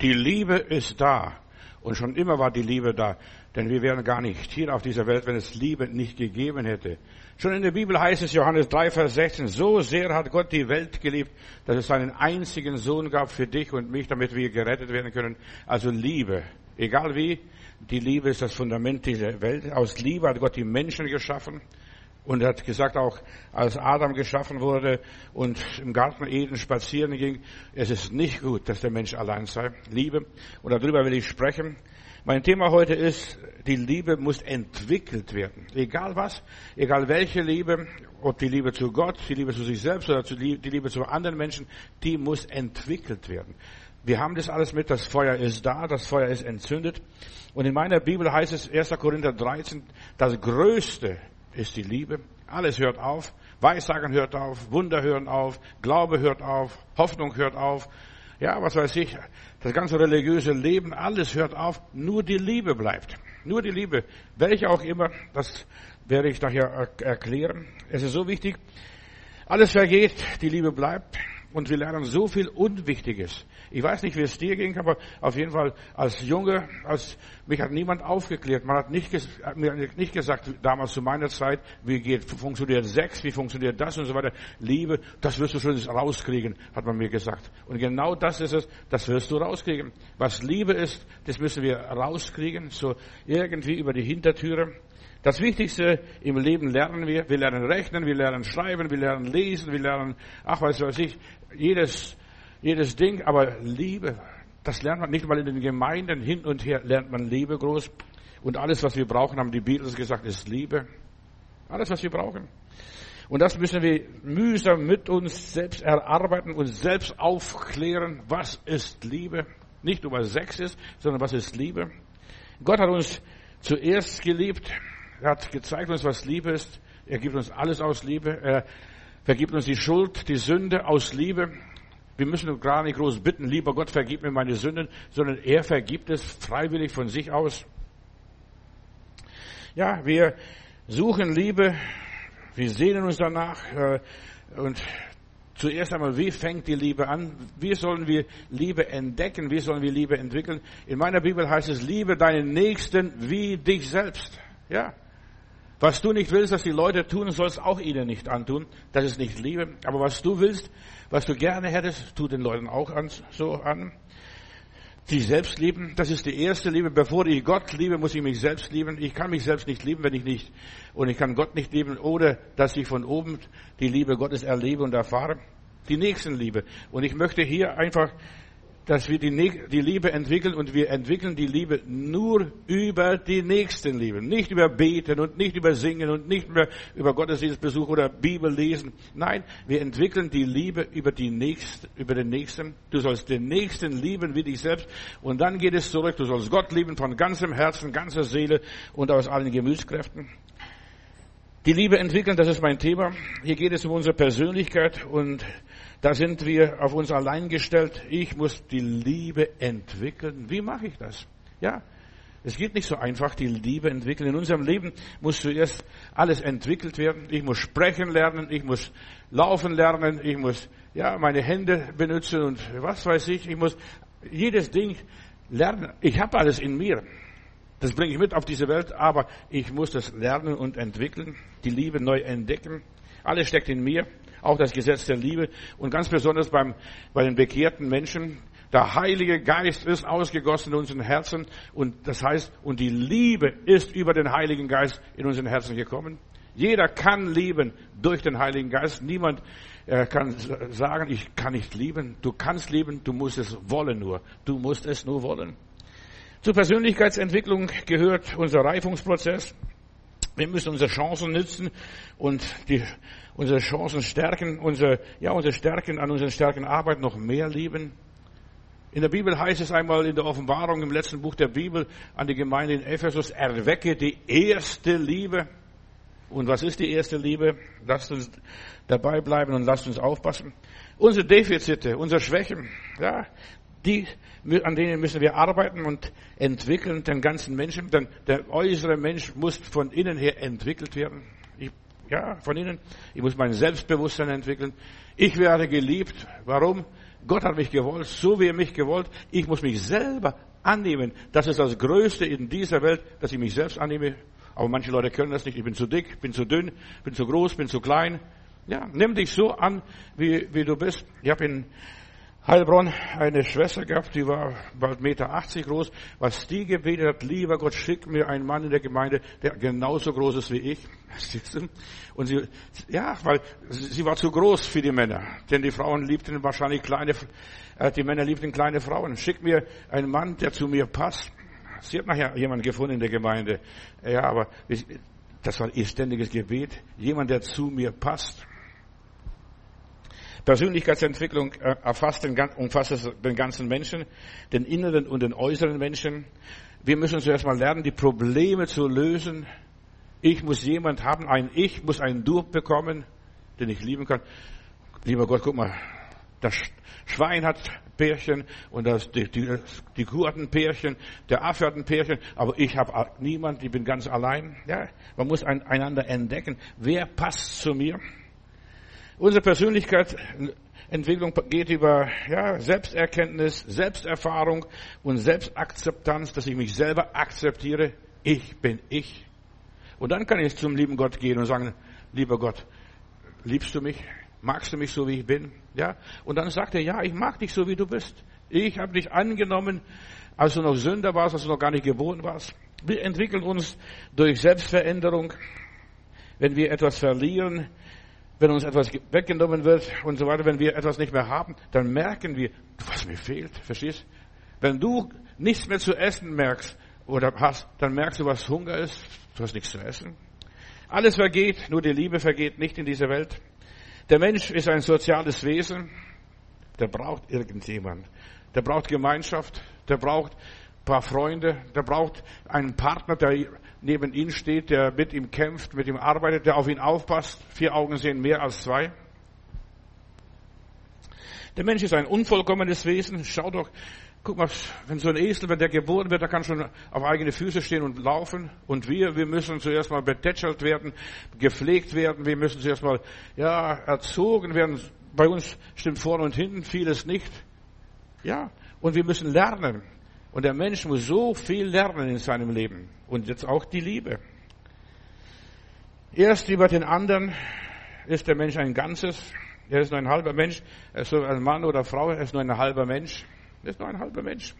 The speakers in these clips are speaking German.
Die Liebe ist da. Und schon immer war die Liebe da. Denn wir wären gar nicht hier auf dieser Welt, wenn es Liebe nicht gegeben hätte. Schon in der Bibel heißt es, Johannes 3, Vers 16, so sehr hat Gott die Welt geliebt, dass es seinen einzigen Sohn gab für dich und mich, damit wir gerettet werden können. Also Liebe. Egal wie, die Liebe ist das Fundament dieser Welt. Aus Liebe hat Gott die Menschen geschaffen. Und er hat gesagt, auch als Adam geschaffen wurde und im Garten Eden spazieren ging, es ist nicht gut, dass der Mensch allein sei. Liebe. Und darüber will ich sprechen. Mein Thema heute ist, die Liebe muss entwickelt werden. Egal was, egal welche Liebe, ob die Liebe zu Gott, die Liebe zu sich selbst oder die Liebe zu anderen Menschen, die muss entwickelt werden. Wir haben das alles mit, das Feuer ist da, das Feuer ist entzündet. Und in meiner Bibel heißt es 1. Korinther 13, das Größte ist die Liebe. Alles hört auf. Weissagen hört auf. Wunder hören auf. Glaube hört auf. Hoffnung hört auf. Ja, was weiß ich. Das ganze religiöse Leben, alles hört auf. Nur die Liebe bleibt. Nur die Liebe. Welche auch immer, das werde ich nachher erklären. Es ist so wichtig. Alles vergeht, die Liebe bleibt. Und wir lernen so viel Unwichtiges. Ich weiß nicht, wie es dir ging, aber auf jeden Fall als Junge, als mich hat niemand aufgeklärt. Man hat nicht, mir nicht gesagt, damals zu meiner Zeit, wie geht, funktioniert Sex, wie funktioniert das und so weiter. Liebe, das wirst du schon rauskriegen, hat man mir gesagt. Und genau das ist es, das wirst du rauskriegen. Was Liebe ist, das müssen wir rauskriegen, so irgendwie über die Hintertüre. Das Wichtigste im Leben lernen wir. Wir lernen rechnen, wir lernen schreiben, wir lernen lesen, wir lernen, ach, weiß ich, jedes, jedes Ding. Aber Liebe, das lernt man nicht mal in den Gemeinden. Hin und her lernt man Liebe groß. Und alles, was wir brauchen, haben die Beatles gesagt, ist Liebe. Alles, was wir brauchen. Und das müssen wir mühsam mit uns selbst erarbeiten und selbst aufklären. Was ist Liebe? Nicht nur was Sex ist, sondern was ist Liebe? Gott hat uns zuerst geliebt. Er hat gezeigt uns, was Liebe ist. Er gibt uns alles aus Liebe. Er vergibt uns die Schuld, die Sünde aus Liebe. Wir müssen gar nicht groß bitten, lieber Gott, vergib mir meine Sünden, sondern er vergibt es freiwillig von sich aus. Ja, wir suchen Liebe, wir sehnen uns danach äh, und zuerst einmal, wie fängt die Liebe an? Wie sollen wir Liebe entdecken? Wie sollen wir Liebe entwickeln? In meiner Bibel heißt es, liebe deinen Nächsten wie dich selbst. Ja, was du nicht willst, dass die Leute tun, sollst auch ihnen nicht antun. Das ist nicht Liebe. Aber was du willst, was du gerne hättest, tu den Leuten auch an, so an. Sie selbst lieben, das ist die erste Liebe. Bevor ich Gott liebe, muss ich mich selbst lieben. Ich kann mich selbst nicht lieben, wenn ich nicht, und ich kann Gott nicht lieben, ohne dass ich von oben die Liebe Gottes erlebe und erfahre. Die Nächstenliebe. Und ich möchte hier einfach dass wir die, die, Liebe entwickeln und wir entwickeln die Liebe nur über die Nächstenliebe. Nicht über Beten und nicht über Singen und nicht über, über Gottesdienstbesuch oder Bibel lesen. Nein, wir entwickeln die Liebe über, die Nächsten, über den Nächsten. Du sollst den Nächsten lieben wie dich selbst und dann geht es zurück. Du sollst Gott lieben von ganzem Herzen, ganzer Seele und aus allen Gemütskräften. Die Liebe entwickeln, das ist mein Thema. Hier geht es um unsere Persönlichkeit und da sind wir auf uns allein gestellt. Ich muss die Liebe entwickeln. Wie mache ich das? Ja, es geht nicht so einfach, die Liebe entwickeln. In unserem Leben muss zuerst alles entwickelt werden. Ich muss sprechen lernen, ich muss laufen lernen, ich muss ja meine Hände benutzen und was weiß ich. Ich muss jedes Ding lernen. Ich habe alles in mir. Das bringe ich mit auf diese Welt, aber ich muss das lernen und entwickeln, die Liebe neu entdecken. Alles steckt in mir auch das Gesetz der Liebe und ganz besonders beim, bei den bekehrten Menschen. Der Heilige Geist ist ausgegossen in unseren Herzen und das heißt, und die Liebe ist über den Heiligen Geist in unseren Herzen gekommen. Jeder kann lieben durch den Heiligen Geist. Niemand äh, kann sagen, ich kann nicht lieben. Du kannst lieben, du musst es wollen nur. Du musst es nur wollen. Zur Persönlichkeitsentwicklung gehört unser Reifungsprozess. Wir müssen unsere Chancen nützen und die, unsere Chancen stärken, unsere, ja, unsere Stärken an unseren Stärken arbeiten, noch mehr lieben. In der Bibel heißt es einmal in der Offenbarung im letzten Buch der Bibel an die Gemeinde in Ephesus, erwecke die erste Liebe. Und was ist die erste Liebe? Lasst uns dabei bleiben und lasst uns aufpassen. Unsere Defizite, unsere Schwächen, ja, die, an denen müssen wir arbeiten und entwickeln, den ganzen Menschen. Denn der äußere Mensch muss von innen her entwickelt werden. Ich, ja, von innen. Ich muss mein Selbstbewusstsein entwickeln. Ich werde geliebt. Warum? Gott hat mich gewollt, so wie er mich gewollt. Ich muss mich selber annehmen. Das ist das Größte in dieser Welt, dass ich mich selbst annehme. Aber manche Leute können das nicht. Ich bin zu dick, bin zu dünn, bin zu groß, bin zu klein. Ja, nimm dich so an, wie, wie du bist. Ich habe in Heilbronn eine Schwester gehabt, die war bald Meter 80 groß. Was die gebetet hat, lieber Gott, schick mir einen Mann in der Gemeinde, der genauso groß ist wie ich. Und sie, ja, weil sie war zu groß für die Männer. Denn die Frauen liebten wahrscheinlich kleine, äh, die Männer liebten kleine Frauen. Schick mir einen Mann, der zu mir passt. Sie hat nachher jemanden gefunden in der Gemeinde. Ja, aber das war ihr ständiges Gebet. Jemand, der zu mir passt. Persönlichkeitsentwicklung äh, erfasst den, umfasst den ganzen Menschen, den inneren und den äußeren Menschen. Wir müssen zuerst mal lernen, die Probleme zu lösen. Ich muss jemand haben, ein Ich muss einen Du bekommen, den ich lieben kann. Lieber Gott, guck mal, das Schwein hat Pärchen und das, die, die, die Kuh hat ein Pärchen, der Affe hat ein Pärchen, aber ich habe niemand, ich bin ganz allein. Ja, man muss ein, einander entdecken. Wer passt zu mir? Unsere Persönlichkeitsentwicklung geht über ja, Selbsterkenntnis, Selbsterfahrung und Selbstakzeptanz, dass ich mich selber akzeptiere. Ich bin ich. Und dann kann ich zum lieben Gott gehen und sagen, lieber Gott, liebst du mich? Magst du mich so, wie ich bin? Ja? Und dann sagt er, ja, ich mag dich so, wie du bist. Ich habe dich angenommen, als du noch Sünder warst, als du noch gar nicht geboren warst. Wir entwickeln uns durch Selbstveränderung. Wenn wir etwas verlieren, wenn uns etwas weggenommen wird und so weiter, wenn wir etwas nicht mehr haben, dann merken wir, was mir fehlt. Verstehst? Wenn du nichts mehr zu essen merkst oder hast, dann merkst du, was Hunger ist. Du hast nichts zu essen. Alles vergeht, nur die Liebe vergeht nicht in dieser Welt. Der Mensch ist ein soziales Wesen. Der braucht irgendjemand. Der braucht Gemeinschaft. Der braucht ein paar Freunde. Der braucht einen Partner, der neben ihm steht, der mit ihm kämpft, mit ihm arbeitet, der auf ihn aufpasst. Vier Augen sehen mehr als zwei. Der Mensch ist ein unvollkommenes Wesen. Schau doch, guck mal, wenn so ein Esel, wenn der geboren wird, der kann schon auf eigene Füße stehen und laufen. Und wir, wir müssen zuerst mal betätschelt werden, gepflegt werden. Wir müssen zuerst mal, ja, erzogen werden. Bei uns stimmt vorne und hinten vieles nicht. Ja, und wir müssen lernen. Und der Mensch muss so viel lernen in seinem Leben. Und jetzt auch die Liebe. Erst über den anderen ist der Mensch ein Ganzes. Er ist nur ein halber Mensch. Er ist so ein Mann oder Frau, er ist nur ein halber Mensch. Er ist nur ein halber Mensch.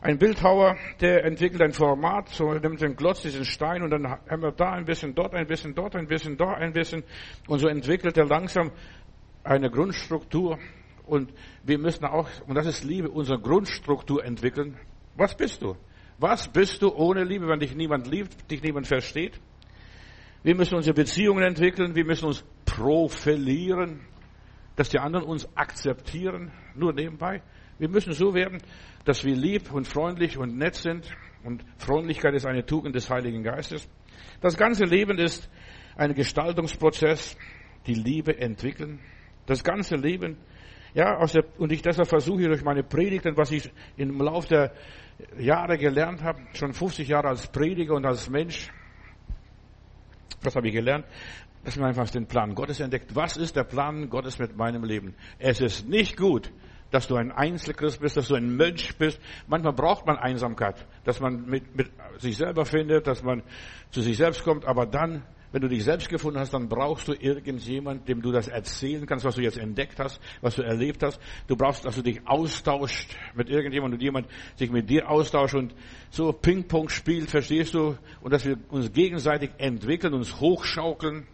Ein Bildhauer, der entwickelt ein Format, so nimmt den Klotz, diesen Stein und dann haben wir da ein bisschen, dort ein bisschen, dort ein bisschen, da ein bisschen. Und so entwickelt er langsam eine Grundstruktur. Und wir müssen auch, und das ist Liebe, unsere Grundstruktur entwickeln. Was bist du? Was bist du ohne Liebe, wenn dich niemand liebt, dich niemand versteht? Wir müssen unsere Beziehungen entwickeln, wir müssen uns profilieren, dass die anderen uns akzeptieren, nur nebenbei. Wir müssen so werden, dass wir lieb und freundlich und nett sind. Und Freundlichkeit ist eine Tugend des Heiligen Geistes. Das ganze Leben ist ein Gestaltungsprozess, die Liebe entwickeln. Das ganze Leben ja, der, und ich deshalb versuche durch meine Predigten, was ich im Laufe der Jahre gelernt habe, schon 50 Jahre als Prediger und als Mensch, was habe ich gelernt? Dass man einfach den Plan Gottes entdeckt. Was ist der Plan Gottes mit meinem Leben? Es ist nicht gut, dass du ein Einzelchrist bist, dass du ein Mönch bist. Manchmal braucht man Einsamkeit, dass man mit, mit sich selber findet, dass man zu sich selbst kommt, aber dann wenn du dich selbst gefunden hast, dann brauchst du irgendjemand, dem du das erzählen kannst, was du jetzt entdeckt hast, was du erlebt hast. Du brauchst, dass du dich austauscht mit irgendjemandem und jemand sich mit dir austauscht und so Ping-Pong spielt, verstehst du? Und dass wir uns gegenseitig entwickeln, uns hochschaukeln.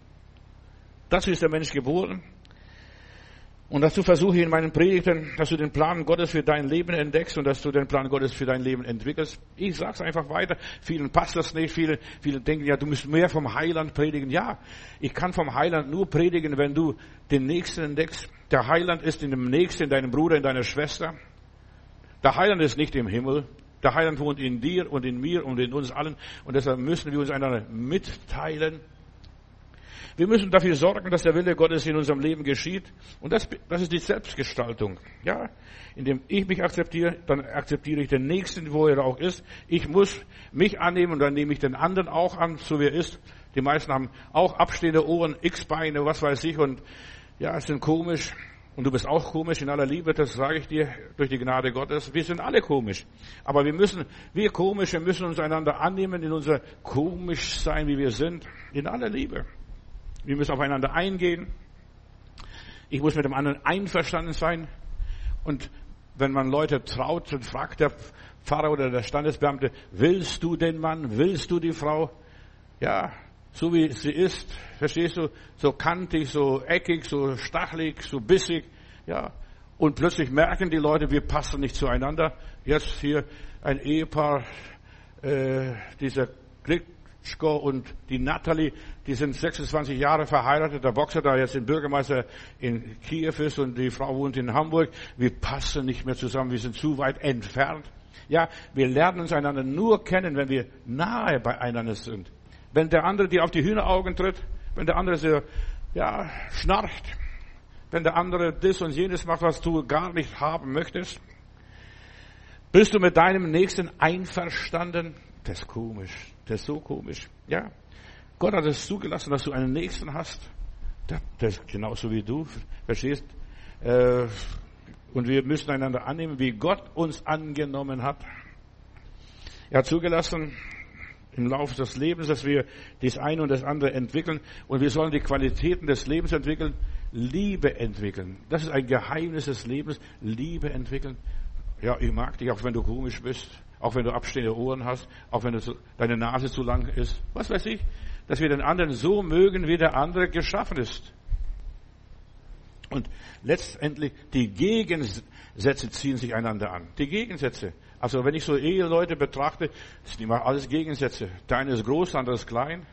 Dazu ist der Mensch geboren. Und dazu versuche ich in meinen Predigten, dass du den Plan Gottes für dein Leben entdeckst und dass du den Plan Gottes für dein Leben entwickelst. Ich sag's einfach weiter. Vielen passt das nicht. Viele, viele denken, ja, du musst mehr vom Heiland predigen. Ja, ich kann vom Heiland nur predigen, wenn du den Nächsten entdeckst. Der Heiland ist in dem Nächsten, in deinem Bruder, in deiner Schwester. Der Heiland ist nicht im Himmel. Der Heiland wohnt in dir und in mir und in uns allen. Und deshalb müssen wir uns einander mitteilen. Wir müssen dafür sorgen, dass der Wille Gottes in unserem Leben geschieht. Und das, das ist die Selbstgestaltung. Ja, indem ich mich akzeptiere, dann akzeptiere ich den Nächsten, wo er auch ist. Ich muss mich annehmen und dann nehme ich den anderen auch an, so wie er ist. Die meisten haben auch abstehende Ohren, X-Beine, was weiß ich und ja, sind komisch. Und du bist auch komisch in aller Liebe, das sage ich dir durch die Gnade Gottes. Wir sind alle komisch. Aber wir müssen, wir komische müssen uns einander annehmen in unser komisch sein, wie wir sind, in aller Liebe. Wir müssen aufeinander eingehen. Ich muss mit dem anderen einverstanden sein. Und wenn man Leute traut, dann fragt der Pfarrer oder der Standesbeamte, willst du den Mann, willst du die Frau? Ja, so wie sie ist, verstehst du, so kantig, so eckig, so stachelig, so bissig, ja. Und plötzlich merken die Leute, wir passen nicht zueinander. Jetzt hier ein Ehepaar, äh, dieser Klitschko und die Natalie, die sind 26 Jahre verheiratet. Der Boxer, da jetzt den Bürgermeister in Kiew ist und die Frau wohnt in Hamburg. Wir passen nicht mehr zusammen, wir sind zu weit entfernt. Ja, wir lernen uns einander nur kennen, wenn wir nahe beieinander sind. Wenn der andere dir auf die Hühneraugen tritt, wenn der andere so, ja, schnarcht, wenn der andere das und jenes macht, was du gar nicht haben möchtest, bist du mit deinem Nächsten einverstanden? Das ist komisch. Das ist so komisch. Ja. Gott hat es zugelassen, dass du einen Nächsten hast. Das ist genauso wie du. Verstehst? Äh, und wir müssen einander annehmen, wie Gott uns angenommen hat. Er hat zugelassen, im Laufe des Lebens, dass wir das eine und das andere entwickeln. Und wir sollen die Qualitäten des Lebens entwickeln, Liebe entwickeln. Das ist ein Geheimnis des Lebens, Liebe entwickeln. Ja, ich mag dich, auch wenn du komisch bist, auch wenn du abstehende Ohren hast, auch wenn deine Nase zu lang ist. Was weiß ich? Dass wir den anderen so mögen, wie der andere geschaffen ist. Und letztendlich die Gegensätze ziehen sich einander an. Die Gegensätze. Also wenn ich so Eheleute betrachte, sind immer alles Gegensätze. Der eine ist groß, der andere ist klein.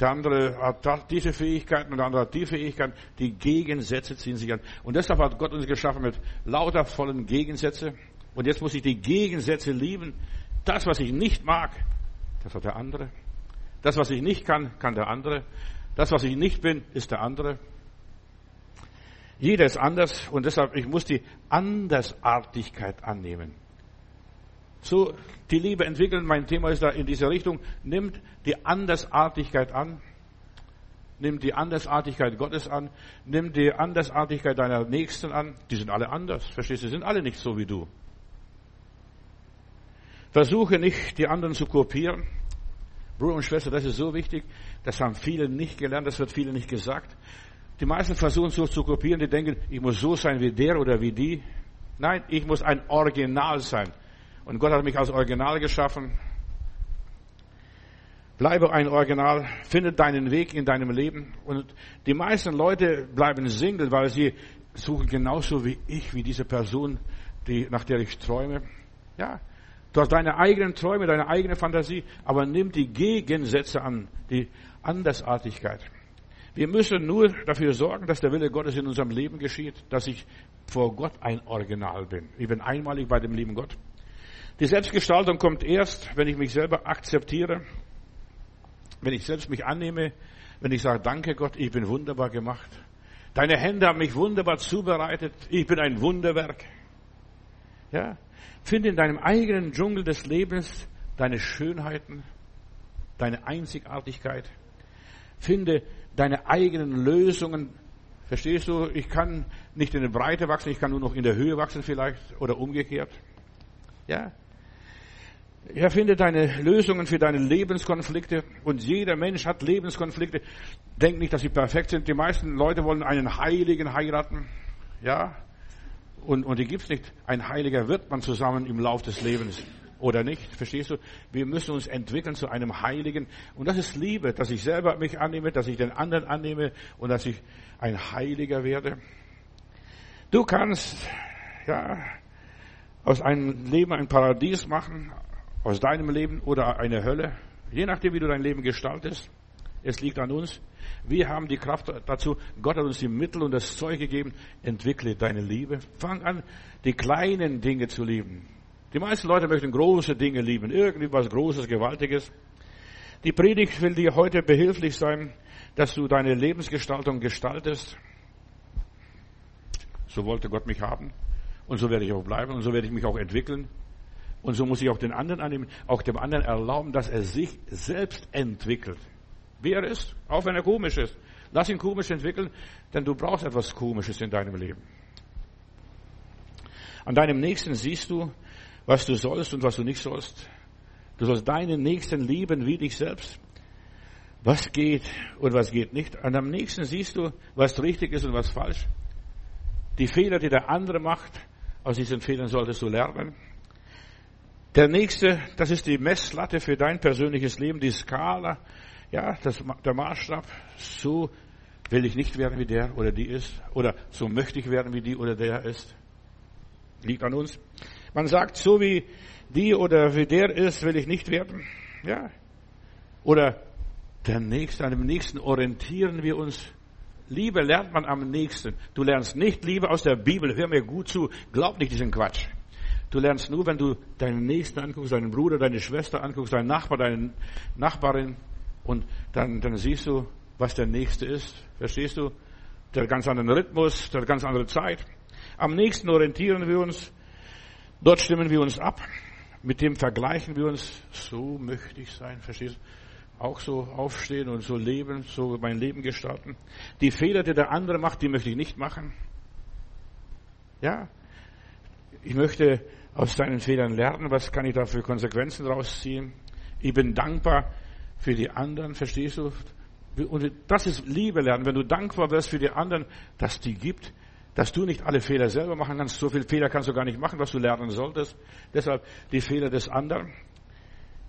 Der andere hat diese Fähigkeiten und der andere hat die Fähigkeiten. Die Gegensätze ziehen sich an. Und deshalb hat Gott uns geschaffen mit lauter vollen Gegensätze. Und jetzt muss ich die Gegensätze lieben. Das, was ich nicht mag, das hat der andere. Das, was ich nicht kann, kann der andere. Das, was ich nicht bin, ist der andere. Jeder ist anders und deshalb, ich muss die Andersartigkeit annehmen so die Liebe entwickeln. Mein Thema ist da in dieser Richtung. Nimmt die Andersartigkeit an. Nimmt die Andersartigkeit Gottes an. Nimm die Andersartigkeit deiner Nächsten an. Die sind alle anders. Verstehst du? Die sind alle nicht so wie du. Versuche nicht, die anderen zu kopieren. Bruder und Schwester, das ist so wichtig. Das haben viele nicht gelernt. Das wird viele nicht gesagt. Die meisten versuchen so zu kopieren. Die denken, ich muss so sein wie der oder wie die. Nein, ich muss ein Original sein. Und Gott hat mich als Original geschaffen. Bleibe ein Original, finde deinen Weg in deinem Leben. Und die meisten Leute bleiben Single, weil sie suchen genauso wie ich, wie diese Person, die, nach der ich träume. Ja, du hast deine eigenen Träume, deine eigene Fantasie, aber nimm die Gegensätze an, die Andersartigkeit. Wir müssen nur dafür sorgen, dass der Wille Gottes in unserem Leben geschieht, dass ich vor Gott ein Original bin. Ich bin einmalig bei dem lieben Gott. Die Selbstgestaltung kommt erst, wenn ich mich selber akzeptiere, wenn ich selbst mich annehme, wenn ich sage, danke Gott, ich bin wunderbar gemacht. Deine Hände haben mich wunderbar zubereitet. Ich bin ein Wunderwerk. Ja. Finde in deinem eigenen Dschungel des Lebens deine Schönheiten, deine Einzigartigkeit. Finde deine eigenen Lösungen. Verstehst du? Ich kann nicht in der Breite wachsen, ich kann nur noch in der Höhe wachsen vielleicht oder umgekehrt. Ja. Er findet deine Lösungen für deine Lebenskonflikte und jeder Mensch hat Lebenskonflikte. Denk nicht, dass sie perfekt sind. Die meisten Leute wollen einen Heiligen heiraten. Ja. Und, und die gibt's nicht. Ein Heiliger wird man zusammen im Lauf des Lebens. Oder nicht? Verstehst du? Wir müssen uns entwickeln zu einem Heiligen. Und das ist Liebe, dass ich selber mich annehme, dass ich den anderen annehme und dass ich ein Heiliger werde. Du kannst, ja, aus einem Leben ein Paradies machen, aus deinem Leben oder eine Hölle, je nachdem, wie du dein Leben gestaltest. Es liegt an uns. Wir haben die Kraft dazu. Gott hat uns die Mittel und das Zeug gegeben. Entwickle deine Liebe. Fang an, die kleinen Dinge zu lieben. Die meisten Leute möchten große Dinge lieben. Irgendwie was Großes, Gewaltiges. Die Predigt will dir heute behilflich sein, dass du deine Lebensgestaltung gestaltest. So wollte Gott mich haben. Und so werde ich auch bleiben und so werde ich mich auch entwickeln. Und so muss ich auch den anderen annehmen, auch dem anderen erlauben, dass er sich selbst entwickelt. Wie er ist, auch wenn er komisch ist. Lass ihn komisch entwickeln, denn du brauchst etwas Komisches in deinem Leben. An deinem Nächsten siehst du, was du sollst und was du nicht sollst. Du sollst deinen Nächsten lieben wie dich selbst. Was geht und was geht nicht. An deinem Nächsten siehst du, was richtig ist und was falsch. Die Fehler, die der andere macht, aus diesen Fehlern solltest du lernen. Der nächste, das ist die Messlatte für dein persönliches Leben, die Skala, ja, das, der Maßstab. So will ich nicht werden, wie der oder die ist. Oder so möchte ich werden, wie die oder der ist. Liegt an uns. Man sagt, so wie die oder wie der ist, will ich nicht werden. Ja. Oder der Nächste, an dem Nächsten orientieren wir uns. Liebe lernt man am nächsten. Du lernst nicht Liebe aus der Bibel. Hör mir gut zu. Glaub nicht diesen Quatsch. Du lernst nur, wenn du deinen Nächsten anguckst, deinen Bruder, deine Schwester anguckst, deinen Nachbar, deine Nachbarin. Und dann, dann siehst du, was der Nächste ist. Verstehst du? Der ganz anderen Rhythmus, der ganz andere Zeit. Am nächsten orientieren wir uns. Dort stimmen wir uns ab. Mit dem vergleichen wir uns. So möchte ich sein. Verstehst du? Auch so aufstehen und so leben, so mein Leben gestalten. Die Fehler, die der andere macht, die möchte ich nicht machen. Ja. Ich möchte aus deinen Fehlern lernen. Was kann ich da für Konsequenzen rausziehen? Ich bin dankbar für die anderen, verstehst du? Und das ist Liebe lernen. Wenn du dankbar wirst für die anderen, dass die gibt, dass du nicht alle Fehler selber machen kannst. So viele Fehler kannst du gar nicht machen, was du lernen solltest. Deshalb die Fehler des anderen.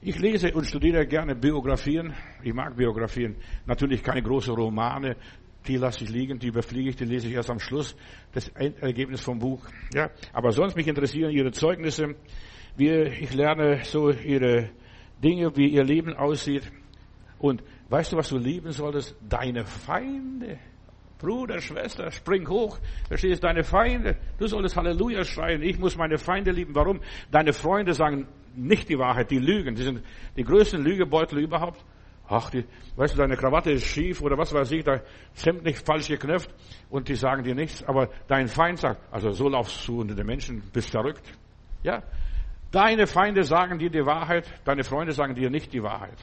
Ich lese und studiere gerne Biografien. Ich mag Biografien. Natürlich keine großen Romane. Die lasse ich liegen, die überfliege ich, die lese ich erst am Schluss. Das Ergebnis vom Buch. Ja, aber sonst mich interessieren ihre Zeugnisse. Wie ich lerne so ihre Dinge, wie ihr Leben aussieht. Und weißt du, was du lieben solltest? Deine Feinde. Bruder, Schwester, spring hoch. Verstehst du, deine Feinde. Du solltest Halleluja schreien. Ich muss meine Feinde lieben. Warum? Deine Freunde sagen nicht die Wahrheit, die lügen. Die sind die größten Lügebeutel überhaupt. Ach, die, weißt du, deine Krawatte ist schief oder was weiß ich, dein Hemd nicht falsch geknöpft und die sagen dir nichts, aber dein Feind sagt, also so laufst du unter den Menschen, bist verrückt. Ja? Deine Feinde sagen dir die Wahrheit, deine Freunde sagen dir nicht die Wahrheit.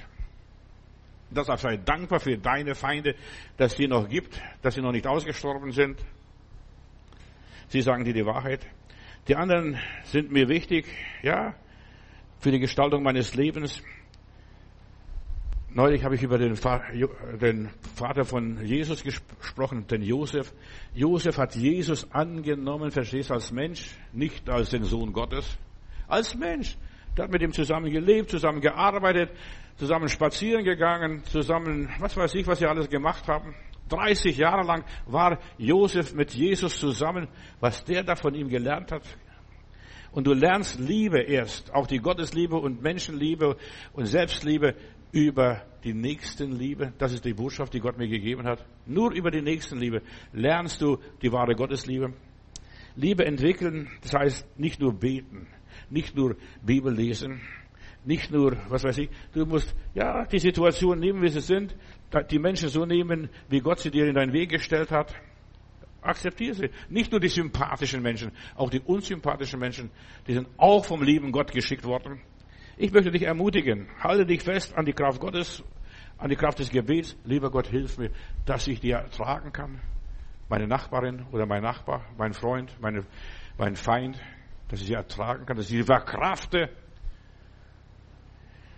Deshalb sei dankbar für deine Feinde, dass es die noch gibt, dass sie noch nicht ausgestorben sind. Sie sagen dir die Wahrheit. Die anderen sind mir wichtig, ja, für die Gestaltung meines Lebens. Neulich habe ich über den, Vater von Jesus gesprochen, den Josef. Josef hat Jesus angenommen, verstehst, als Mensch, nicht als den Sohn Gottes. Als Mensch. Der hat mit ihm zusammen gelebt, zusammen gearbeitet, zusammen spazieren gegangen, zusammen, was weiß ich, was sie alles gemacht haben. 30 Jahre lang war Josef mit Jesus zusammen, was der da von ihm gelernt hat. Und du lernst Liebe erst, auch die Gottesliebe und Menschenliebe und Selbstliebe über die Nächstenliebe. Das ist die Botschaft, die Gott mir gegeben hat. Nur über die Nächstenliebe lernst du die wahre Gottesliebe. Liebe entwickeln, das heißt nicht nur beten, nicht nur Bibel lesen, nicht nur, was weiß ich, du musst, ja, die Situation nehmen, wie sie sind, die Menschen so nehmen, wie Gott sie dir in deinen Weg gestellt hat. Akzeptiere sie. Nicht nur die sympathischen Menschen, auch die unsympathischen Menschen, die sind auch vom lieben Gott geschickt worden. Ich möchte dich ermutigen, halte dich fest an die Kraft Gottes, an die Kraft des Gebets. Lieber Gott, hilf mir, dass ich dir ertragen kann. Meine Nachbarin oder mein Nachbar, mein Freund, meine, mein Feind, dass ich sie ertragen kann, dass ich sie verkrafte.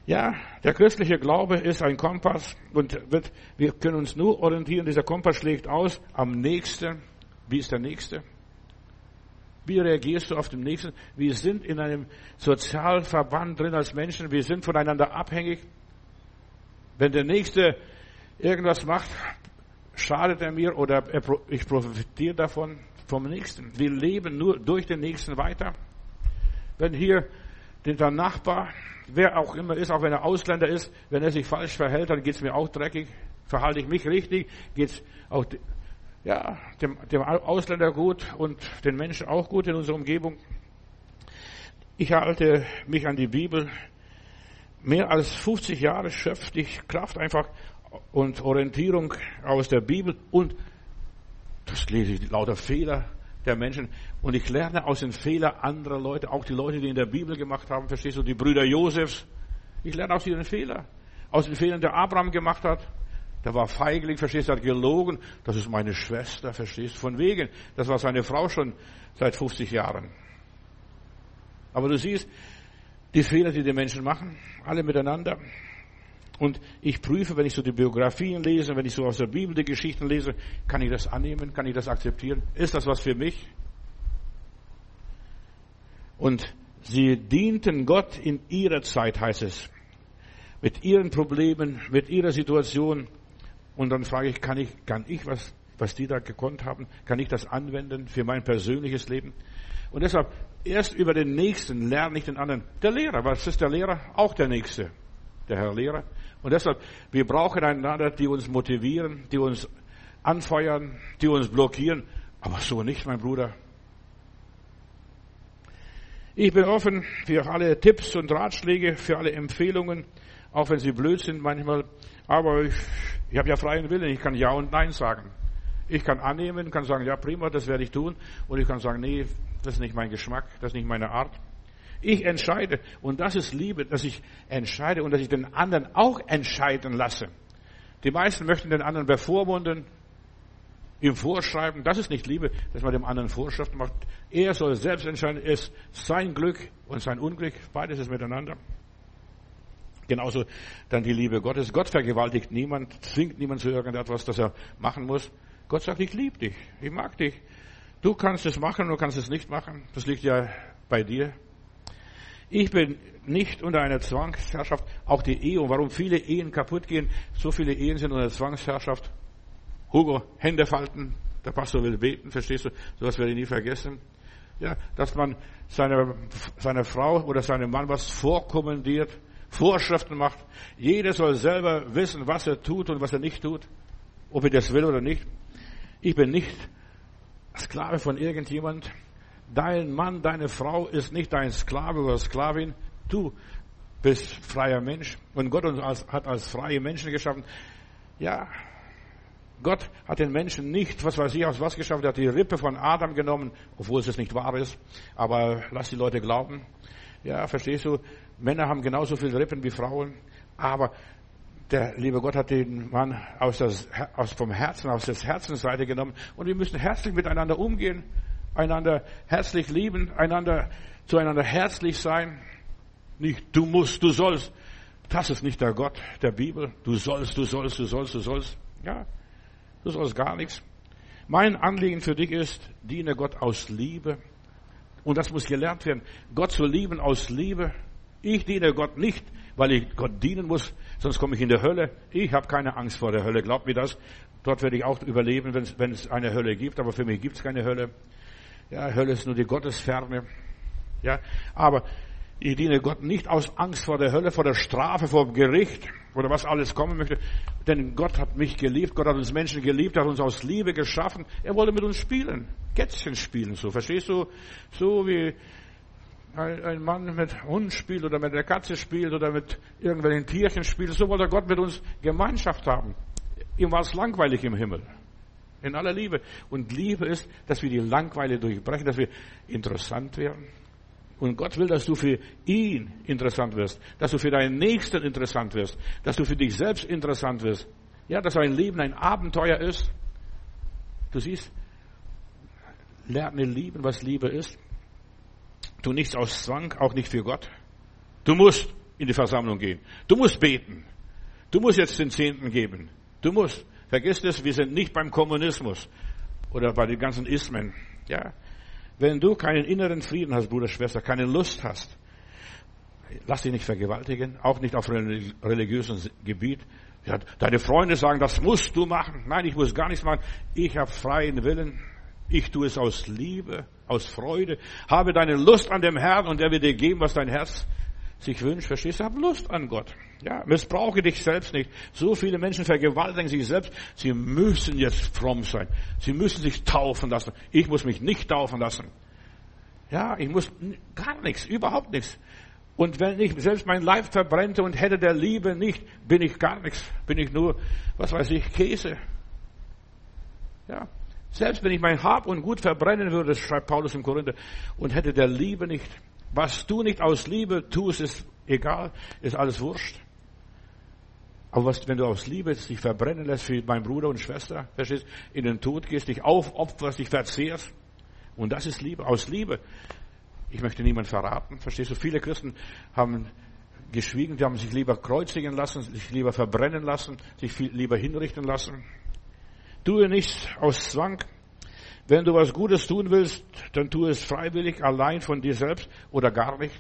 Ja, der christliche Glaube ist ein Kompass und wird, wir können uns nur orientieren. Dieser Kompass schlägt aus am nächsten. Wie ist der nächste? Wie reagierst du auf den nächsten? Wir sind in einem Sozialverband drin als Menschen. Wir sind voneinander abhängig. Wenn der nächste irgendwas macht, schadet er mir oder ich profitiere davon vom nächsten. Wir leben nur durch den nächsten weiter. Wenn hier der Nachbar wer auch immer ist, auch wenn er Ausländer ist, wenn er sich falsch verhält, dann geht's mir auch dreckig. Verhalte ich mich richtig, geht's auch ja, dem, dem Ausländer gut und den Menschen auch gut in unserer Umgebung. Ich halte mich an die Bibel. Mehr als 50 Jahre schöpfte ich Kraft einfach und Orientierung aus der Bibel und das lese ich lauter Fehler der Menschen. Und ich lerne aus den Fehlern anderer Leute, auch die Leute, die in der Bibel gemacht haben, verstehst du, die Brüder Josefs. Ich lerne aus ihren Fehlern. Aus den Fehlern, der Abraham gemacht hat. Der war feigling, verstehst du, hat gelogen. Das ist meine Schwester, verstehst du, von wegen. Das war seine Frau schon seit 50 Jahren. Aber du siehst, die Fehler, die die Menschen machen, alle miteinander. Und ich prüfe, wenn ich so die Biografien lese, wenn ich so aus der Bibel die Geschichten lese, kann ich das annehmen, kann ich das akzeptieren? Ist das was für mich? Und sie dienten Gott in ihrer Zeit, heißt es. Mit ihren Problemen, mit ihrer Situation. Und dann frage ich, kann ich, kann ich was, was die da gekonnt haben, kann ich das anwenden für mein persönliches Leben? Und deshalb, erst über den Nächsten lerne ich den anderen. Der Lehrer, was ist der Lehrer? Auch der Nächste. Der Herr Lehrer. Und deshalb, wir brauchen einander, die uns motivieren, die uns anfeuern, die uns blockieren. Aber so nicht, mein Bruder. Ich bin offen für alle Tipps und Ratschläge, für alle Empfehlungen, auch wenn sie blöd sind manchmal. Aber ich, ich habe ja freien Willen, ich kann Ja und Nein sagen. Ich kann annehmen, kann sagen, ja prima, das werde ich tun. Und ich kann sagen, nee, das ist nicht mein Geschmack, das ist nicht meine Art. Ich entscheide. Und das ist Liebe, dass ich entscheide und dass ich den anderen auch entscheiden lasse. Die meisten möchten den anderen bevormunden, ihm vorschreiben. Das ist nicht Liebe, dass man dem anderen Vorschriften macht. Er soll selbst entscheiden, ist sein Glück und sein Unglück. Beides ist miteinander. Genauso dann die Liebe Gottes. Gott vergewaltigt niemand, zwingt niemand zu irgendetwas, das er machen muss. Gott sagt, ich liebe dich, ich mag dich. Du kannst es machen, du kannst es nicht machen. Das liegt ja bei dir. Ich bin nicht unter einer Zwangsherrschaft, auch die Ehe. Und warum viele Ehen kaputt gehen, so viele Ehen sind unter Zwangsherrschaft. Hugo, Hände falten, der Pastor will beten, verstehst du? Sowas werde ich nie vergessen. Ja, dass man seiner, seiner Frau oder seinem Mann was vorkommandiert, Vorschriften macht. Jeder soll selber wissen, was er tut und was er nicht tut. Ob er das will oder nicht. Ich bin nicht Sklave von irgendjemand. Dein Mann, deine Frau ist nicht dein Sklave oder Sklavin. Du bist freier Mensch. Und Gott uns als, hat als freie Menschen geschaffen. Ja, Gott hat den Menschen nicht, was weiß ich, aus was geschaffen. Er hat die Rippe von Adam genommen, obwohl es nicht wahr ist. Aber lass die Leute glauben. Ja, verstehst du? Männer haben genauso viele Rippen wie Frauen. Aber der liebe Gott hat den Mann aus, das, aus vom Herzen, aus der Herzensseite genommen. Und wir müssen herzlich miteinander umgehen, einander herzlich lieben, einander zueinander herzlich sein. Nicht du musst, du sollst. Das ist nicht der Gott der Bibel. Du sollst, du sollst, du sollst, du sollst. Ja, du sollst gar nichts. Mein Anliegen für dich ist, diene Gott aus Liebe. Und das muss gelernt werden. Gott zu lieben aus Liebe. Ich diene Gott nicht, weil ich Gott dienen muss, sonst komme ich in der Hölle. Ich habe keine Angst vor der Hölle, glaubt mir das. Dort werde ich auch überleben, wenn es eine Hölle gibt, aber für mich gibt es keine Hölle. Ja, Hölle ist nur die Gottesferne. Ja, aber ich diene Gott nicht aus Angst vor der Hölle, vor der Strafe, vor dem Gericht oder was alles kommen möchte. Denn Gott hat mich geliebt, Gott hat uns Menschen geliebt, hat uns aus Liebe geschaffen. Er wollte mit uns spielen, Kätzchen spielen, so. Verstehst du? So wie ein Mann mit Hund spielt oder mit der Katze spielt oder mit irgendwelchen Tierchen spielt. So wollte Gott mit uns Gemeinschaft haben. Ihm war es langweilig im Himmel. In aller Liebe. Und Liebe ist, dass wir die Langweile durchbrechen, dass wir interessant werden. Und Gott will, dass du für ihn interessant wirst, dass du für deinen Nächsten interessant wirst, dass du für dich selbst interessant wirst. Ja, dass dein Leben ein Abenteuer ist. Du siehst, lerne lieben, was Liebe ist. Tu nichts aus Zwang, auch nicht für Gott. Du musst in die Versammlung gehen. Du musst beten. Du musst jetzt den Zehnten geben. Du musst. Vergiss das, wir sind nicht beim Kommunismus oder bei den ganzen Ismen. Ja. Wenn du keinen inneren Frieden hast, Bruder, Schwester, keine Lust hast, lass dich nicht vergewaltigen, auch nicht auf religiösem Gebiet. Ja, deine Freunde sagen, das musst du machen. Nein, ich muss gar nichts machen. Ich habe freien Willen. Ich tue es aus Liebe, aus Freude. Habe deine Lust an dem Herrn und er wird dir geben, was dein Herz sich wünscht. Verstehst du? Hab Lust an Gott. Ja, missbrauche dich selbst nicht. So viele Menschen vergewaltigen sich selbst. Sie müssen jetzt fromm sein. Sie müssen sich taufen lassen. Ich muss mich nicht taufen lassen. Ja, ich muss gar nichts, überhaupt nichts. Und wenn ich selbst mein Leib verbrennte und hätte der Liebe nicht, bin ich gar nichts. Bin ich nur, was weiß ich, Käse. Ja, selbst wenn ich mein Hab und Gut verbrennen würde, schreibt Paulus im Korinther, und hätte der Liebe nicht, was du nicht aus Liebe tust, ist egal, ist alles wurscht. Aber was, wenn du aus Liebe dich verbrennen lässt für meinen Bruder und Schwester, verstehst, in den Tod gehst, dich aufopferst, dich verzehrst, und das ist Liebe, aus Liebe. Ich möchte niemand verraten, verstehst du? Viele Christen haben geschwiegen, die haben sich lieber kreuzigen lassen, sich lieber verbrennen lassen, sich viel lieber hinrichten lassen. Tue nichts aus Zwang. Wenn du was Gutes tun willst, dann tue es freiwillig, allein von dir selbst oder gar nicht.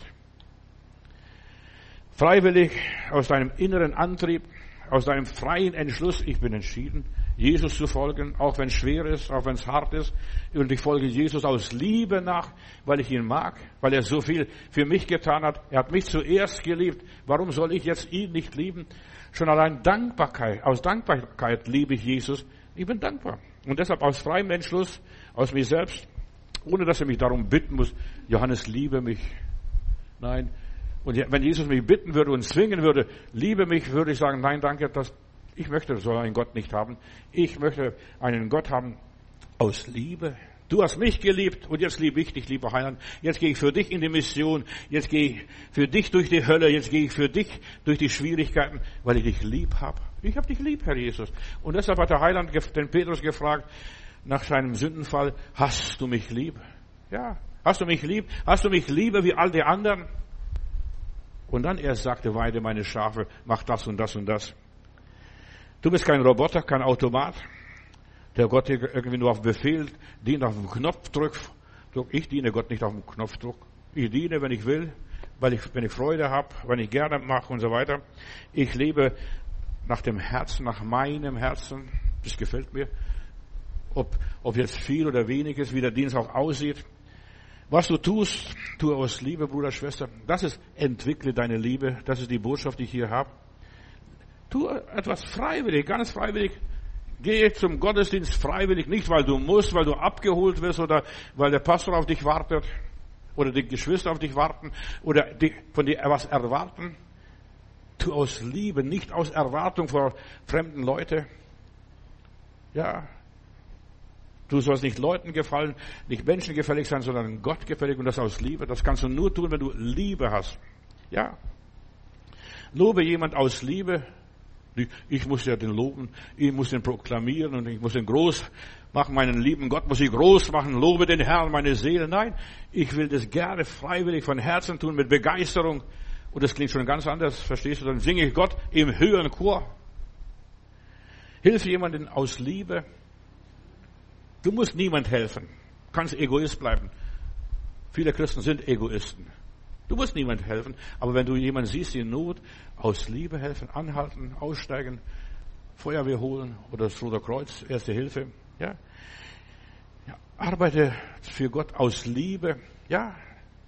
Freiwillig aus deinem inneren Antrieb, aus deinem freien Entschluss, ich bin entschieden, Jesus zu folgen, auch wenn es schwer ist, auch wenn es hart ist. Und ich folge Jesus aus Liebe nach, weil ich ihn mag, weil er so viel für mich getan hat. Er hat mich zuerst geliebt. Warum soll ich jetzt ihn nicht lieben? Schon allein Dankbarkeit, aus Dankbarkeit liebe ich Jesus. Ich bin dankbar. Und deshalb aus freiem Entschluss, aus mir selbst, ohne dass er mich darum bitten muss, Johannes, liebe mich. Nein. Und wenn Jesus mich bitten würde und zwingen würde, liebe mich, würde ich sagen, nein, danke, das ich möchte so einen Gott nicht haben. Ich möchte einen Gott haben aus Liebe. Du hast mich geliebt und jetzt liebe ich dich, lieber Heiland. Jetzt gehe ich für dich in die Mission. Jetzt gehe ich für dich durch die Hölle. Jetzt gehe ich für dich durch die Schwierigkeiten, weil ich dich lieb habe. Ich habe dich lieb, Herr Jesus. Und deshalb hat der Heiland den Petrus gefragt nach seinem Sündenfall, hast du mich lieb? Ja. Hast du mich lieb? Hast du mich lieber wie all die anderen? Und dann erst sagte, weide meine Schafe, mach das und das und das. Du bist kein Roboter, kein Automat, der Gott irgendwie nur auf Befehl dient, auf den Knopfdruck. Ich diene Gott nicht auf den Knopfdruck. Ich diene, wenn ich will, weil ich, wenn ich Freude habe, wenn ich gerne mache und so weiter. Ich lebe nach dem Herzen, nach meinem Herzen. Das gefällt mir. Ob, ob jetzt viel oder wenig ist, wie der Dienst auch aussieht. Was du tust, tue aus Liebe, Bruder, Schwester. Das ist, entwickle deine Liebe. Das ist die Botschaft, die ich hier habe. Tu etwas freiwillig, ganz freiwillig. Gehe zum Gottesdienst freiwillig, nicht weil du musst, weil du abgeholt wirst oder weil der Pastor auf dich wartet oder die Geschwister auf dich warten oder die, von dir was erwarten. Tu aus Liebe, nicht aus Erwartung vor fremden Leuten. Ja. Du sollst nicht Leuten gefallen, nicht Menschen gefällig sein, sondern Gott gefällig und das aus Liebe. Das kannst du nur tun, wenn du Liebe hast. Ja. Lobe jemand aus Liebe, ich muss ja den loben, ich muss den proklamieren und ich muss den groß machen, meinen lieben Gott muss ich groß machen, lobe den Herrn, meine Seele. Nein, ich will das gerne freiwillig von Herzen tun, mit Begeisterung. Und das klingt schon ganz anders, verstehst du? Dann singe ich Gott im höheren Chor. Hilf jemanden aus Liebe. Du musst niemand helfen. Kannst Egoist bleiben. Viele Christen sind Egoisten. Du musst niemand helfen, aber wenn du jemanden siehst in Not, aus Liebe helfen, anhalten, aussteigen, Feuerwehr holen oder das Rote Kreuz, Erste Hilfe, ja. ja. Arbeite für Gott aus Liebe, ja,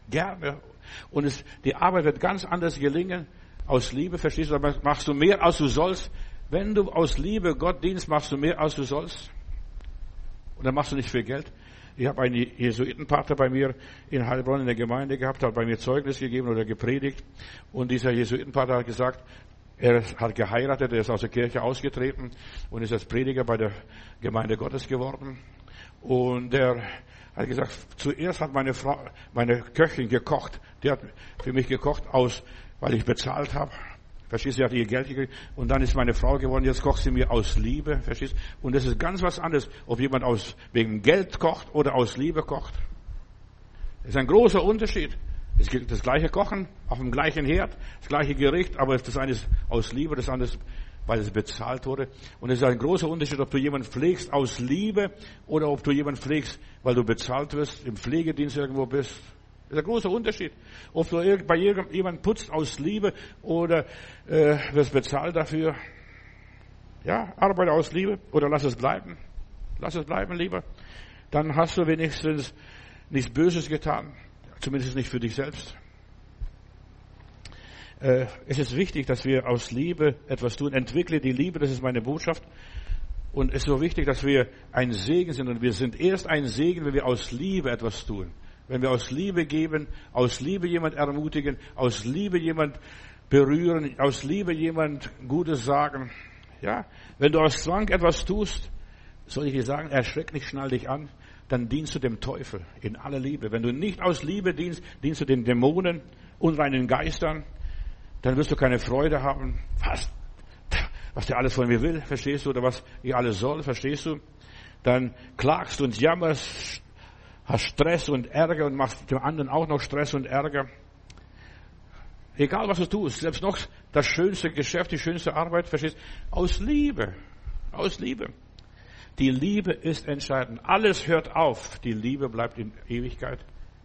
gerne. Und es, die Arbeit wird ganz anders gelingen, aus Liebe, verstehst du, machst du mehr, als du sollst. Wenn du aus Liebe Gott dienst, machst du mehr, als du sollst. Und dann machst du nicht viel Geld. Ich habe einen Jesuitenpater bei mir in Heilbronn in der Gemeinde gehabt, hat bei mir Zeugnis gegeben oder gepredigt. Und dieser Jesuitenpater hat gesagt, er hat geheiratet, er ist aus der Kirche ausgetreten und ist als Prediger bei der Gemeinde Gottes geworden. Und er hat gesagt, zuerst hat meine Frau, meine Köchin gekocht. Die hat für mich gekocht aus, weil ich bezahlt habe. Verstehst du, sie hat ihr Geld gekriegt und dann ist meine Frau geworden, jetzt kocht sie mir aus Liebe, verstehst? Und das ist ganz was anderes, ob jemand aus, wegen Geld kocht oder aus Liebe kocht. Das ist ein großer Unterschied. Es gibt das gleiche Kochen auf dem gleichen Herd, das gleiche Gericht, aber das eine ist aus Liebe, das andere ist, weil es bezahlt wurde. Und es ist ein großer Unterschied, ob du jemanden pflegst aus Liebe oder ob du jemanden pflegst, weil du bezahlt wirst, im Pflegedienst irgendwo bist ist ein großer Unterschied. Ob du bei jemandem putzt aus Liebe oder äh, wirst bezahlt dafür. Ja, arbeite aus Liebe oder lass es bleiben. Lass es bleiben lieber. Dann hast du wenigstens nichts Böses getan. Zumindest nicht für dich selbst. Äh, es ist wichtig, dass wir aus Liebe etwas tun. Entwickle die Liebe, das ist meine Botschaft. Und es ist so wichtig, dass wir ein Segen sind. Und wir sind erst ein Segen, wenn wir aus Liebe etwas tun. Wenn wir aus Liebe geben, aus Liebe jemand ermutigen, aus Liebe jemand berühren, aus Liebe jemand Gutes sagen. Ja, wenn du aus Zwang etwas tust, soll ich dir sagen, erschreck nicht, schnall dich an, dann dienst du dem Teufel in aller Liebe. Wenn du nicht aus Liebe dienst, dienst du den Dämonen, unreinen Geistern, dann wirst du keine Freude haben. Was? was der alles von mir will, verstehst du, oder was ich alles soll, verstehst du? Dann klagst und jammerst, hast Stress und Ärger und machst dem anderen auch noch Stress und Ärger. Egal was du tust, selbst noch das schönste Geschäft, die schönste Arbeit, verstehst, aus Liebe, aus Liebe. Die Liebe ist entscheidend. Alles hört auf. Die Liebe bleibt in Ewigkeit.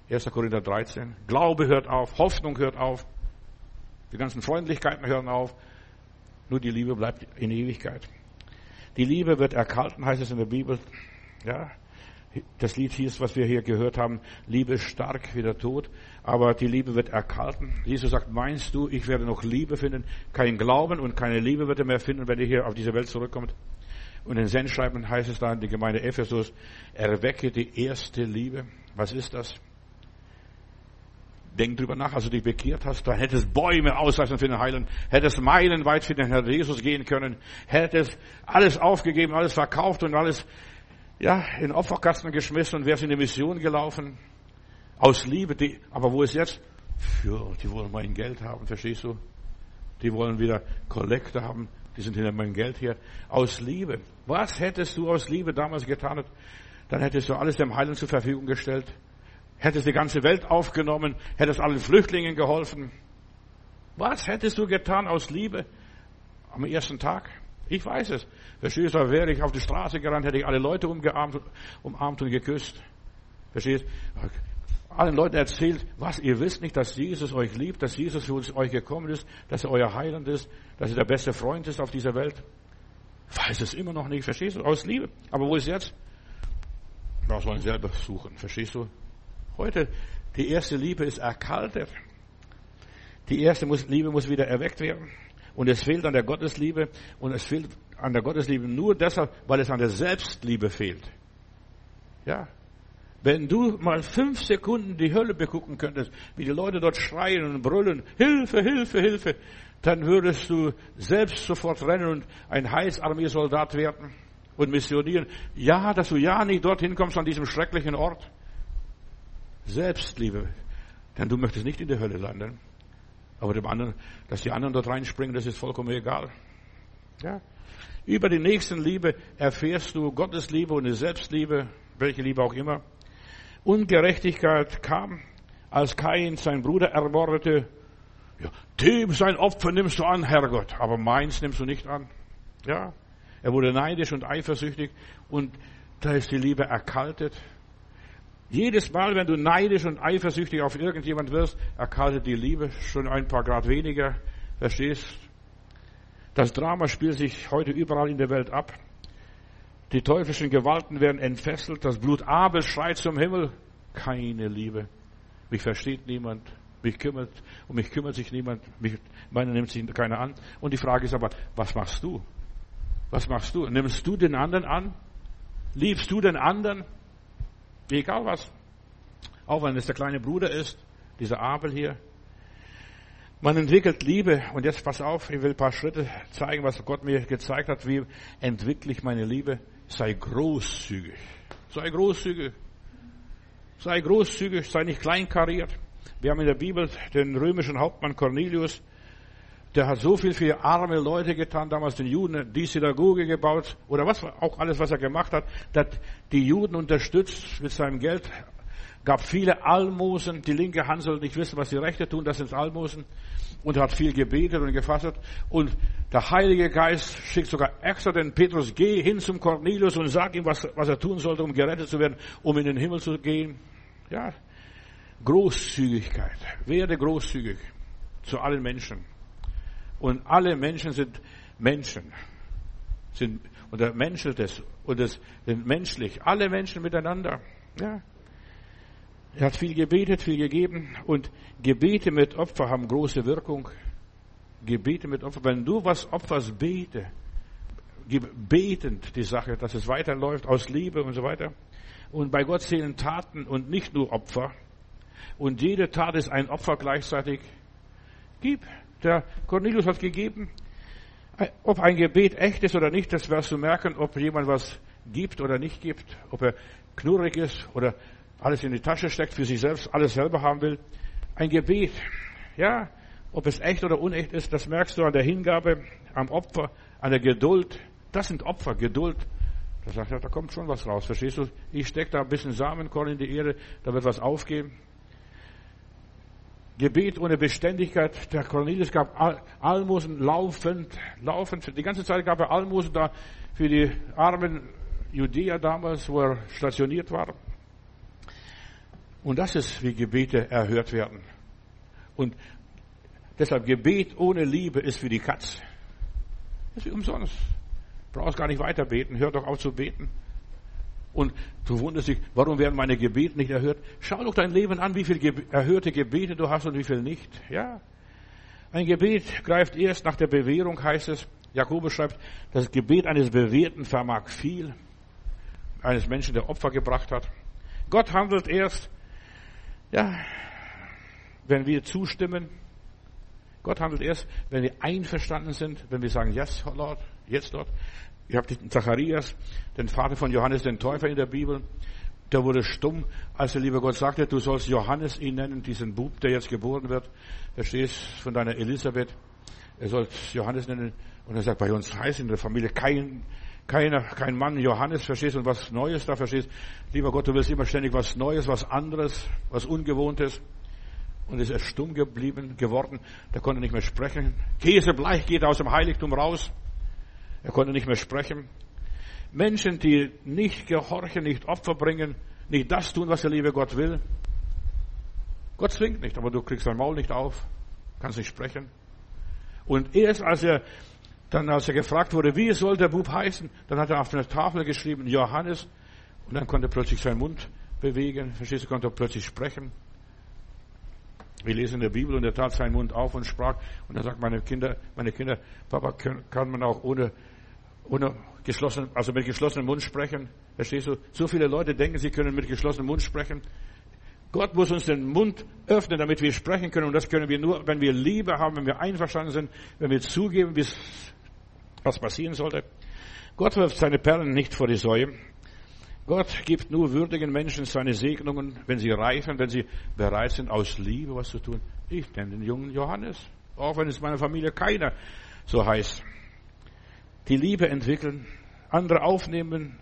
1. Korinther 13. Glaube hört auf. Hoffnung hört auf. Die ganzen Freundlichkeiten hören auf. Nur die Liebe bleibt in Ewigkeit. Die Liebe wird erkalten, heißt es in der Bibel. Ja, das Lied hieß, was wir hier gehört haben, Liebe stark wie der Tod, aber die Liebe wird erkalten. Jesus sagt, meinst du, ich werde noch Liebe finden? Kein Glauben und keine Liebe wird er mehr finden, wenn er hier auf diese Welt zurückkommt. Und in Sendschreiben heißt es da in die Gemeinde Ephesus, erwecke die erste Liebe. Was ist das? Denk drüber nach, als du dich bekehrt hast, da hättest Bäume ausreißen für den Heiland, hättest meilenweit für den Herrn Jesus gehen können, hättest alles aufgegeben, alles verkauft und alles, ja, in Opferkasten geschmissen und wärst in die Mission gelaufen. Aus Liebe, die, aber wo ist jetzt? Ja, die wollen mein Geld haben, verstehst du? Die wollen wieder Kollekte haben, die sind hinter mein Geld hier. Aus Liebe. Was hättest du aus Liebe damals getan? Dann hättest du alles dem Heiland zur Verfügung gestellt hättest die ganze Welt aufgenommen, hättest allen Flüchtlingen geholfen. Was hättest du getan aus Liebe am ersten Tag? Ich weiß es. Verstehst du, wäre ich auf die Straße gerannt, hätte ich alle Leute umgearmt, umarmt und geküsst. Verstehst du? Allen Leuten erzählt, was ihr wisst nicht, dass Jesus euch liebt, dass Jesus für euch gekommen ist, dass er euer Heiland ist, dass er der beste Freund ist auf dieser Welt. Weiß es immer noch nicht, verstehst du? Aus Liebe. Aber wo ist jetzt? Da sollen selber suchen, verstehst du? Heute, die erste Liebe ist erkaltet. Die erste Liebe muss wieder erweckt werden. Und es fehlt an der Gottesliebe. Und es fehlt an der Gottesliebe nur deshalb, weil es an der Selbstliebe fehlt. Ja. Wenn du mal fünf Sekunden die Hölle begucken könntest, wie die Leute dort schreien und brüllen, Hilfe, Hilfe, Hilfe, dann würdest du selbst sofort rennen und ein Heilsarmeesoldat werden und missionieren. Ja, dass du ja nicht dorthin kommst an diesem schrecklichen Ort. Selbstliebe. Denn du möchtest nicht in der Hölle landen. Aber dem anderen, dass die anderen dort reinspringen, das ist vollkommen egal. Ja? Über die Nächstenliebe erfährst du Gottes Liebe und die Selbstliebe, welche Liebe auch immer. Ungerechtigkeit kam, als Kain seinen Bruder ermordete. Ja, dem sein Opfer nimmst du an, Herrgott, aber meins nimmst du nicht an. Ja, er wurde neidisch und eifersüchtig und da ist die Liebe erkaltet. Jedes Mal, wenn du neidisch und eifersüchtig auf irgendjemand wirst, erkaltet die Liebe schon ein paar Grad weniger. Verstehst? Das Drama spielt sich heute überall in der Welt ab. Die teuflischen Gewalten werden entfesselt. Das Blut Abel schreit zum Himmel. Keine Liebe. Mich versteht niemand. Mich kümmert, um mich kümmert sich niemand. Mich, meine nimmt sich keiner an. Und die Frage ist aber, was machst du? Was machst du? Nimmst du den anderen an? Liebst du den anderen? Egal was. Auch wenn es der kleine Bruder ist, dieser Abel hier. Man entwickelt Liebe. Und jetzt pass auf, ich will ein paar Schritte zeigen, was Gott mir gezeigt hat. Wie entwickle ich meine Liebe? Sei großzügig. Sei großzügig. Sei großzügig, sei nicht kleinkariert. Wir haben in der Bibel den römischen Hauptmann Cornelius, der hat so viel für arme Leute getan, damals den Juden die Synagoge gebaut oder was auch alles, was er gemacht hat, hat die Juden unterstützt mit seinem Geld, gab viele Almosen, die linke Hand soll nicht wissen, was die rechte tun, das sind Almosen und hat viel gebetet und gefastet und der Heilige Geist schickt sogar extra den Petrus, geh hin zum Cornelius und sag ihm, was, was er tun sollte, um gerettet zu werden, um in den Himmel zu gehen. Ja, Großzügigkeit. Werde großzügig zu allen Menschen. Und alle Menschen sind Menschen. Sind, und der menschelt es. Und es sind menschlich. Alle Menschen miteinander. Ja. Er hat viel gebetet, viel gegeben. Und Gebete mit Opfer haben große Wirkung. Gebete mit Opfer. Wenn du was opferst, bete. Betend die Sache, dass es weiterläuft, aus Liebe und so weiter. Und bei Gott zählen Taten und nicht nur Opfer. Und jede Tat ist ein Opfer gleichzeitig. Gib. Der Cornelius hat gegeben. Ob ein Gebet echt ist oder nicht, das wirst du merken, ob jemand was gibt oder nicht gibt, ob er knurrig ist oder alles in die Tasche steckt, für sich selbst alles selber haben will. Ein Gebet, ja, Ob es echt oder unecht ist, das merkst du an der Hingabe, am Opfer, an der Geduld. Das sind Opfer, Geduld. Da sagt er, da kommt schon was raus. Verstehst du? Ich stecke da ein bisschen Samenkorn in die Erde, da wird was aufgehen. Gebet ohne Beständigkeit. Der Cornelius gab Almosen laufend, laufend. Die ganze Zeit gab er Almosen da für die armen Judäer damals, wo er stationiert war. Und das ist, wie Gebete erhört werden. Und deshalb Gebet ohne Liebe ist wie die Katz. Ist wie umsonst. Brauchst gar nicht weiter beten. Hör doch auf zu beten. Und du wunderst dich, warum werden meine Gebete nicht erhört? Schau doch dein Leben an, wie viele erhörte Gebete du hast und wie viel nicht. Ja. Ein Gebet greift erst nach der Bewährung, heißt es. Jakobus schreibt, das Gebet eines Bewährten vermag viel. Eines Menschen, der Opfer gebracht hat. Gott handelt erst, ja, wenn wir zustimmen. Gott handelt erst, wenn wir einverstanden sind, wenn wir sagen, yes, Lord, jetzt Lord. Ich habe den Zacharias, den Vater von Johannes den Täufer in der Bibel. Der wurde stumm, als der liebe Gott sagte, du sollst Johannes ihn nennen, diesen Bub, der jetzt geboren wird. Verstehst von deiner Elisabeth. Er soll Johannes nennen. Und er sagt, bei uns heißt in der Familie kein, keiner, kein Mann Johannes, verstehst und was Neues da verstehst. Lieber Gott, du willst immer ständig was Neues, was anderes, was Ungewohntes. Und ist er stumm geblieben, geworden. Der konnte nicht mehr sprechen. Käsebleich geht aus dem Heiligtum raus. Er konnte nicht mehr sprechen. Menschen, die nicht gehorchen, nicht Opfer bringen, nicht das tun, was der liebe Gott will. Gott zwingt nicht, aber du kriegst dein Maul nicht auf, kannst nicht sprechen. Und erst als er dann, als er gefragt wurde, wie soll der Bub heißen, dann hat er auf einer Tafel geschrieben, Johannes, und dann konnte er plötzlich seinen Mund bewegen, verstehst du, konnte er plötzlich sprechen. Wir lesen in der Bibel und er tat seinen Mund auf und sprach. Und er sagt, meine Kinder, meine Kinder, Papa, kann man auch ohne, ohne geschlossen, also mit geschlossenem Mund sprechen? Verstehst du? So viele Leute denken, sie können mit geschlossenem Mund sprechen. Gott muss uns den Mund öffnen, damit wir sprechen können. Und das können wir nur, wenn wir Liebe haben, wenn wir einverstanden sind, wenn wir zugeben, was passieren sollte. Gott wirft seine Perlen nicht vor die Säue. Gott gibt nur würdigen Menschen seine Segnungen, wenn sie reifen, wenn sie bereit sind, aus Liebe was zu tun. Ich nenne den jungen Johannes, auch wenn es meiner Familie keiner so heißt. Die Liebe entwickeln, andere aufnehmen.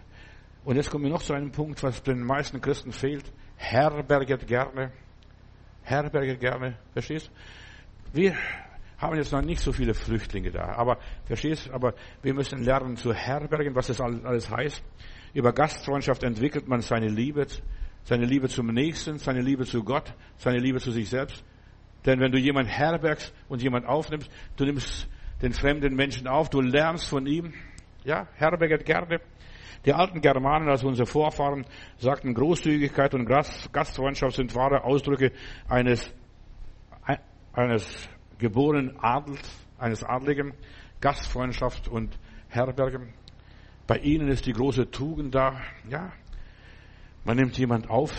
Und jetzt kommen wir noch zu einem Punkt, was den meisten Christen fehlt. Herberget gerne. Herberget gerne. Verstehst? Wir haben jetzt noch nicht so viele Flüchtlinge da. Aber, verstehst? Aber wir müssen lernen zu herbergen, was das alles heißt. Über Gastfreundschaft entwickelt man seine Liebe, seine Liebe zum Nächsten, seine Liebe zu Gott, seine Liebe zu sich selbst. Denn wenn du jemanden herbergst und jemanden aufnimmst, du nimmst den fremden Menschen auf, du lernst von ihm. Ja, herberget gerne. Die alten Germanen, also unsere Vorfahren, sagten, Großzügigkeit und Gastfreundschaft sind wahre Ausdrücke eines, eines geborenen Adels, eines Adligen. Gastfreundschaft und Herbergen. Bei ihnen ist die große Tugend da. Ja, man nimmt jemand auf,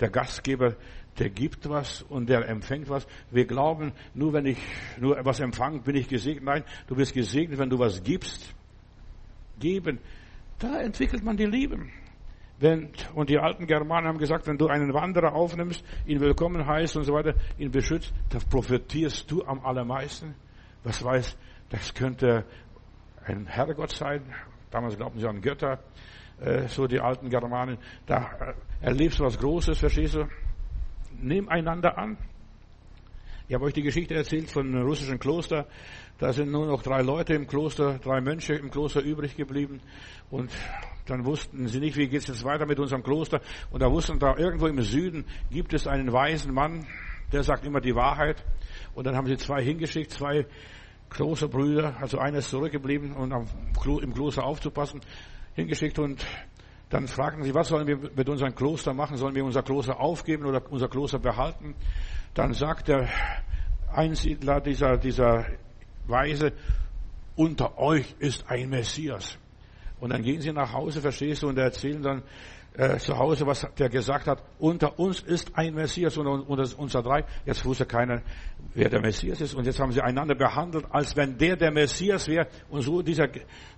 der Gastgeber, der gibt was und der empfängt was. Wir glauben, nur wenn ich nur was empfange, bin ich gesegnet. Nein, du bist gesegnet, wenn du was gibst. Geben, da entwickelt man die Liebe. Wenn, und die alten Germanen haben gesagt, wenn du einen Wanderer aufnimmst, ihn willkommen heißt und so weiter, ihn beschützt, da profitierst du am allermeisten. Was weiß, das könnte ein Herrgott sein Damals glaubten sie an Götter, äh, so die alten Germanen. Da äh, erlebst du was Großes, verstehst du? Nimm einander an. Ich habe euch die Geschichte erzählt von einem russischen Kloster. Da sind nur noch drei Leute im Kloster, drei Mönche im Kloster übrig geblieben. Und dann wussten sie nicht, wie geht es jetzt weiter mit unserem Kloster. Und da wussten da irgendwo im Süden gibt es einen weisen Mann, der sagt immer die Wahrheit. Und dann haben sie zwei hingeschickt, zwei Klosterbrüder, also einer ist zurückgeblieben und im Kloster aufzupassen, hingeschickt und dann fragten sie, was sollen wir mit unserem Kloster machen? Sollen wir unser Kloster aufgeben oder unser Kloster behalten? Dann sagt der Einsiedler, dieser, dieser Weise, unter euch ist ein Messias. Und dann gehen sie nach Hause, verstehst du, und erzählen dann, äh, zu Hause, was der gesagt hat, unter uns ist ein Messias und unter unser drei. Jetzt wusste keiner, wer der Messias ist. Und jetzt haben sie einander behandelt, als wenn der der Messias wäre. Und so dieser,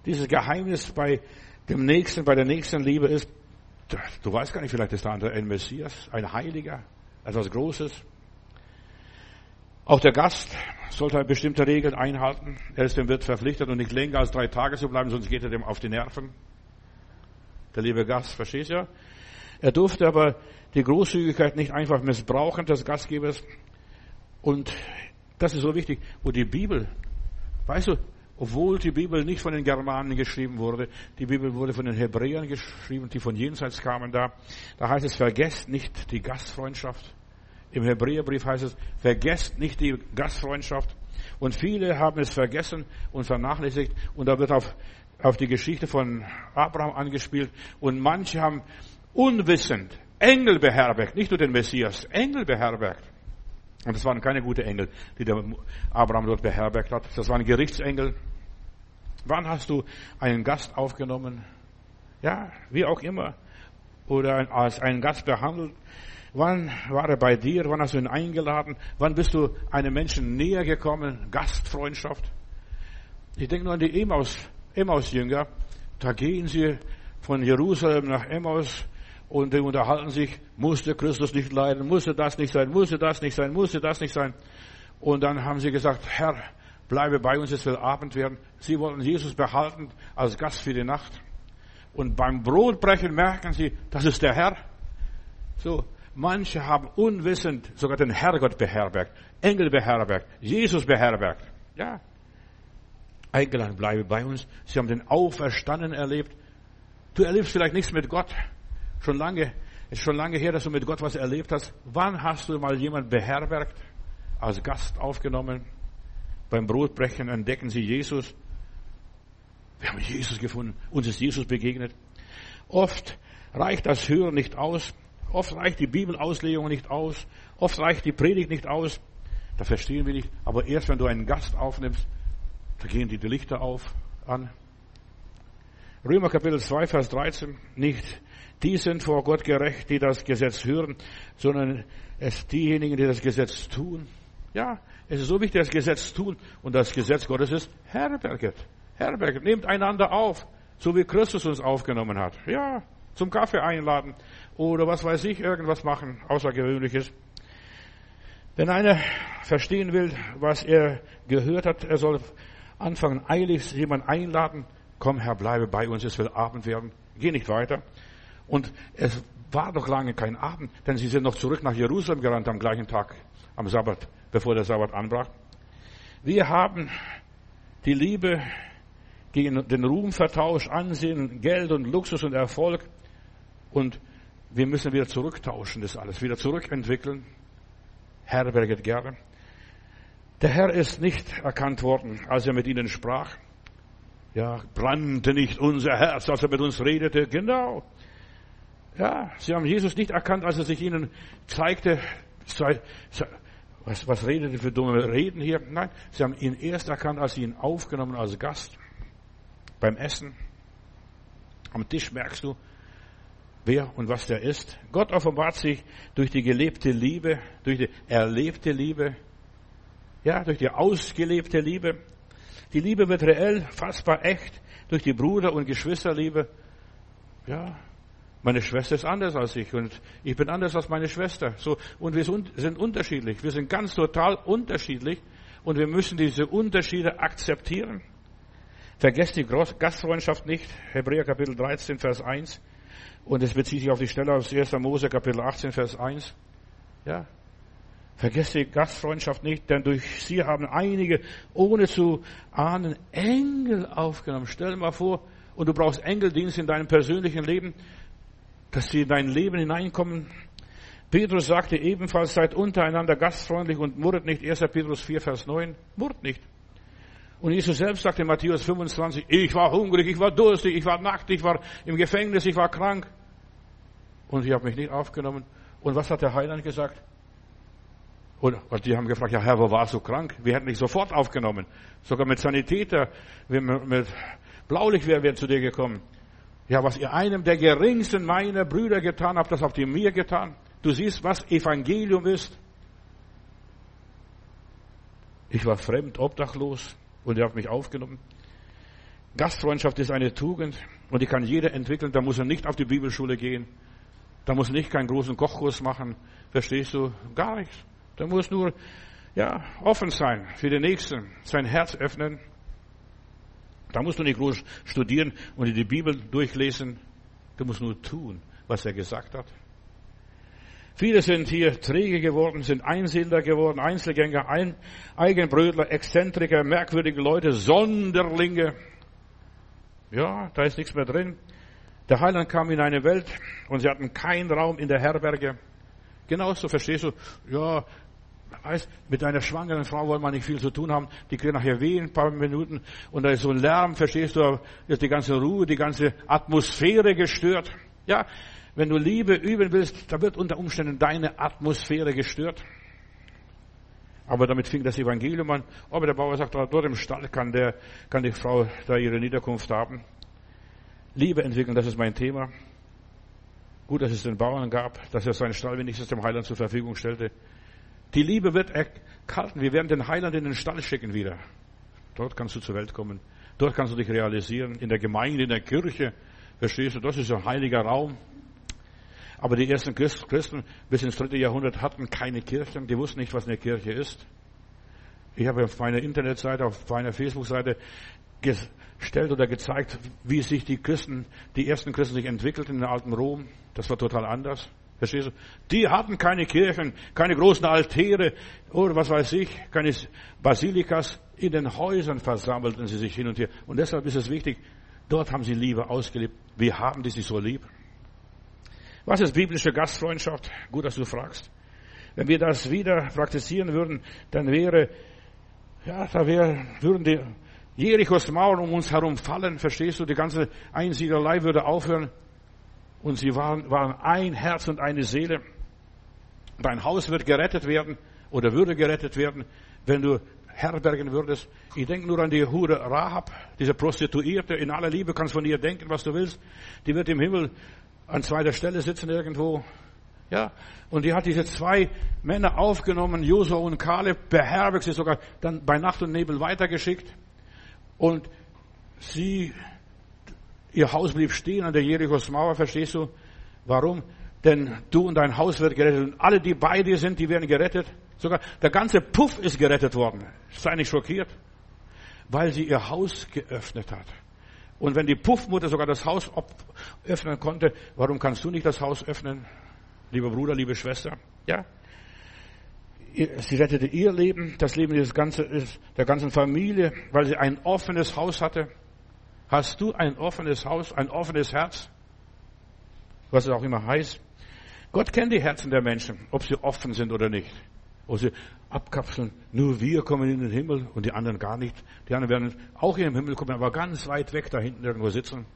dieses Geheimnis bei dem Nächsten, bei der nächsten Liebe ist, du weißt gar nicht, vielleicht ist andere ein Messias, ein Heiliger, etwas Großes. Auch der Gast sollte bestimmte Regeln einhalten. Er ist dem Wirt verpflichtet und nicht länger als drei Tage zu bleiben, sonst geht er dem auf die Nerven. Der liebe Gast, verstehst du ja? Er durfte aber die Großzügigkeit nicht einfach missbrauchen des Gastgebers. Und das ist so wichtig. wo die Bibel, weißt du, obwohl die Bibel nicht von den Germanen geschrieben wurde, die Bibel wurde von den Hebräern geschrieben, die von jenseits kamen da. Da heißt es, vergesst nicht die Gastfreundschaft. Im Hebräerbrief heißt es, vergesst nicht die Gastfreundschaft. Und viele haben es vergessen und vernachlässigt. Und da wird auf, auf die Geschichte von Abraham angespielt. Und manche haben unwissend Engel beherbergt, nicht nur den Messias, Engel beherbergt. Und das waren keine guten Engel, die der Abraham dort beherbergt hat. Das waren Gerichtsengel. Wann hast du einen Gast aufgenommen? Ja, wie auch immer. Oder als einen Gast behandelt. Wann war er bei dir? Wann hast du ihn eingeladen? Wann bist du einem Menschen näher gekommen? Gastfreundschaft. Ich denke nur an die Emmaus, Emmaus-Jünger. Da gehen sie von Jerusalem nach Emmaus und die unterhalten sich, musste Christus nicht leiden, musste das nicht sein, musste das nicht sein, musste das nicht sein. Und dann haben sie gesagt, Herr, bleibe bei uns, es will Abend werden. Sie wollten Jesus behalten als Gast für die Nacht. Und beim Brotbrechen merken sie, das ist der Herr. So, manche haben unwissend sogar den Herrgott beherbergt, Engel beherbergt, Jesus beherbergt. Ja. Eingeladen, bleibe bei uns. Sie haben den Auferstanden erlebt. Du erlebst vielleicht nichts mit Gott. Schon lange, ist schon lange her, dass du mit Gott was erlebt hast. Wann hast du mal jemand beherbergt, als Gast aufgenommen? Beim Brotbrechen entdecken sie Jesus. Wir haben Jesus gefunden. Uns ist Jesus begegnet. Oft reicht das Hören nicht aus. Oft reicht die Bibelauslegung nicht aus. Oft reicht die Predigt nicht aus. Da verstehen wir nicht. Aber erst wenn du einen Gast aufnimmst, da gehen die Lichter auf, an. Römer Kapitel 2, Vers 13. Nicht die sind vor Gott gerecht, die das Gesetz hören, sondern es diejenigen, die das Gesetz tun. Ja, es ist so wichtig, das Gesetz tun. Und das Gesetz Gottes ist herberget. Herberget. Nehmt einander auf. So wie Christus uns aufgenommen hat. Ja, zum Kaffee einladen. Oder was weiß ich, irgendwas machen. Außergewöhnliches. Wenn einer verstehen will, was er gehört hat, er soll anfangen, eilig jemand einladen. Komm, Herr, bleibe bei uns, es will Abend werden. Geh nicht weiter. Und es war doch lange kein Abend, denn sie sind noch zurück nach Jerusalem gerannt am gleichen Tag, am Sabbat, bevor der Sabbat anbrach. Wir haben die Liebe gegen den Ruhm vertauscht, Ansehen, Geld und Luxus und Erfolg. Und wir müssen wieder zurücktauschen, das alles, wieder zurückentwickeln. Herberget gerne. Der Herr ist nicht erkannt worden, als er mit ihnen sprach. Ja, brannte nicht unser Herz, als er mit uns redete. Genau. Ja, sie haben Jesus nicht erkannt, als er sich ihnen zeigte. Was, was redet ihr für dumme Reden hier? Nein, sie haben ihn erst erkannt, als sie ihn aufgenommen als Gast. Beim Essen. Am Tisch merkst du, wer und was der ist. Gott offenbart sich durch die gelebte Liebe, durch die erlebte Liebe, ja, durch die ausgelebte Liebe. Die Liebe wird reell, fassbar, echt, durch die Bruder- und Geschwisterliebe. Ja, meine Schwester ist anders als ich und ich bin anders als meine Schwester. So, und wir sind unterschiedlich. Wir sind ganz total unterschiedlich und wir müssen diese Unterschiede akzeptieren. Vergesst die Gastfreundschaft nicht. Hebräer Kapitel 13, Vers 1. Und es bezieht sich auf die Stelle aus 1. Mose Kapitel 18, Vers 1. Ja. Vergesst die Gastfreundschaft nicht, denn durch sie haben einige, ohne zu ahnen, Engel aufgenommen. Stell dir mal vor, und du brauchst Engeldienst in deinem persönlichen Leben dass sie in dein Leben hineinkommen. Petrus sagte ebenfalls, seid untereinander gastfreundlich und murrt nicht. 1. Petrus 4, Vers 9. Murrt nicht. Und Jesus selbst sagte in Matthäus 25, ich war hungrig, ich war durstig, ich war nackt, ich war im Gefängnis, ich war krank. Und ich habe mich nicht aufgenommen. Und was hat der Heiland gesagt? Und die haben gefragt, ja Herr, wo warst du krank? Wir hätten dich sofort aufgenommen. Sogar mit Sanitäter, mit Blaulicht wären wir zu dir gekommen. Ja, was ihr einem der geringsten meiner Brüder getan habt, das habt ihr mir getan. Du siehst, was Evangelium ist. Ich war fremd, obdachlos und ihr habt mich aufgenommen. Gastfreundschaft ist eine Tugend und die kann jeder entwickeln. Da muss er nicht auf die Bibelschule gehen. Da muss nicht keinen großen Kochkurs machen. Verstehst du? Gar nichts. Da muss nur Ja, offen sein für den Nächsten, sein Herz öffnen. Da musst du nicht groß studieren und die Bibel durchlesen. Du musst nur tun, was er gesagt hat. Viele sind hier träge geworden, sind Einsiedler geworden, Einzelgänger, Ein Eigenbrötler, Exzentriker, merkwürdige Leute, Sonderlinge. Ja, da ist nichts mehr drin. Der Heiland kam in eine Welt und sie hatten keinen Raum in der Herberge. Genauso verstehst du, ja, weißt, mit einer schwangeren Frau wollen wir nicht viel zu tun haben. Die kriegen nachher weh in ein paar Minuten und da ist so ein Lärm, verstehst du, ist die ganze Ruhe, die ganze Atmosphäre gestört. Ja, wenn du Liebe üben willst, da wird unter Umständen deine Atmosphäre gestört. Aber damit fing das Evangelium an. Aber der Bauer sagt, dort im Stall kann, der, kann die Frau da ihre Niederkunft haben. Liebe entwickeln, das ist mein Thema. Gut, dass es den Bauern gab, dass er seinen Stall wenigstens dem Heiland zur Verfügung stellte. Die Liebe wird erkalten. Wir werden den Heiland in den Stall schicken wieder. Dort kannst du zur Welt kommen. Dort kannst du dich realisieren. In der Gemeinde, in der Kirche. Verstehst du? Das ist ein heiliger Raum. Aber die ersten Christen bis ins dritte Jahrhundert hatten keine Kirchen. Die wussten nicht, was eine Kirche ist. Ich habe auf meiner Internetseite, auf meiner Facebook-Seite gestellt oder gezeigt, wie sich die Christen, die ersten Christen sich entwickelten in alten Rom. Das war total anders. Verstehst du? Die hatten keine Kirchen, keine großen Altäre oder was weiß ich, keine Basilikas. In den Häusern versammelten sie sich hin und her. Und deshalb ist es wichtig, dort haben sie Liebe ausgelebt. Wir haben die sich so lieb. Was ist biblische Gastfreundschaft? Gut, dass du fragst. Wenn wir das wieder praktizieren würden, dann wäre, ja, da wäre, würden die Jerichos Mauern um uns herum fallen, verstehst du? Die ganze Einsiedlerei würde aufhören. Und sie waren, waren ein Herz und eine Seele. Dein Haus wird gerettet werden oder würde gerettet werden, wenn du herbergen würdest. Ich denke nur an die Hure Rahab, diese Prostituierte. In aller Liebe kannst du von ihr denken, was du willst. Die wird im Himmel an zweiter Stelle sitzen irgendwo. Ja, und die hat diese zwei Männer aufgenommen, Josua und Kaleb, beherbergt sie sogar dann bei Nacht und Nebel weitergeschickt. Und sie, ihr Haus blieb stehen an der Jerichos Mauer, verstehst du? Warum? Denn du und dein Haus wird gerettet. Und alle, die bei dir sind, die werden gerettet. Sogar der ganze Puff ist gerettet worden. Sei nicht schockiert. Weil sie ihr Haus geöffnet hat. Und wenn die Puffmutter sogar das Haus öffnen konnte, warum kannst du nicht das Haus öffnen? Lieber Bruder, liebe Schwester. Ja? Sie rettete ihr Leben, das Leben des ganzen, der ganzen Familie, weil sie ein offenes Haus hatte. Hast du ein offenes Haus, ein offenes Herz? Was es auch immer heißt. Gott kennt die Herzen der Menschen, ob sie offen sind oder nicht wo sie abkapseln. Nur wir kommen in den Himmel und die anderen gar nicht. Die anderen werden auch in den Himmel kommen, aber ganz weit weg da hinten irgendwo sitzen.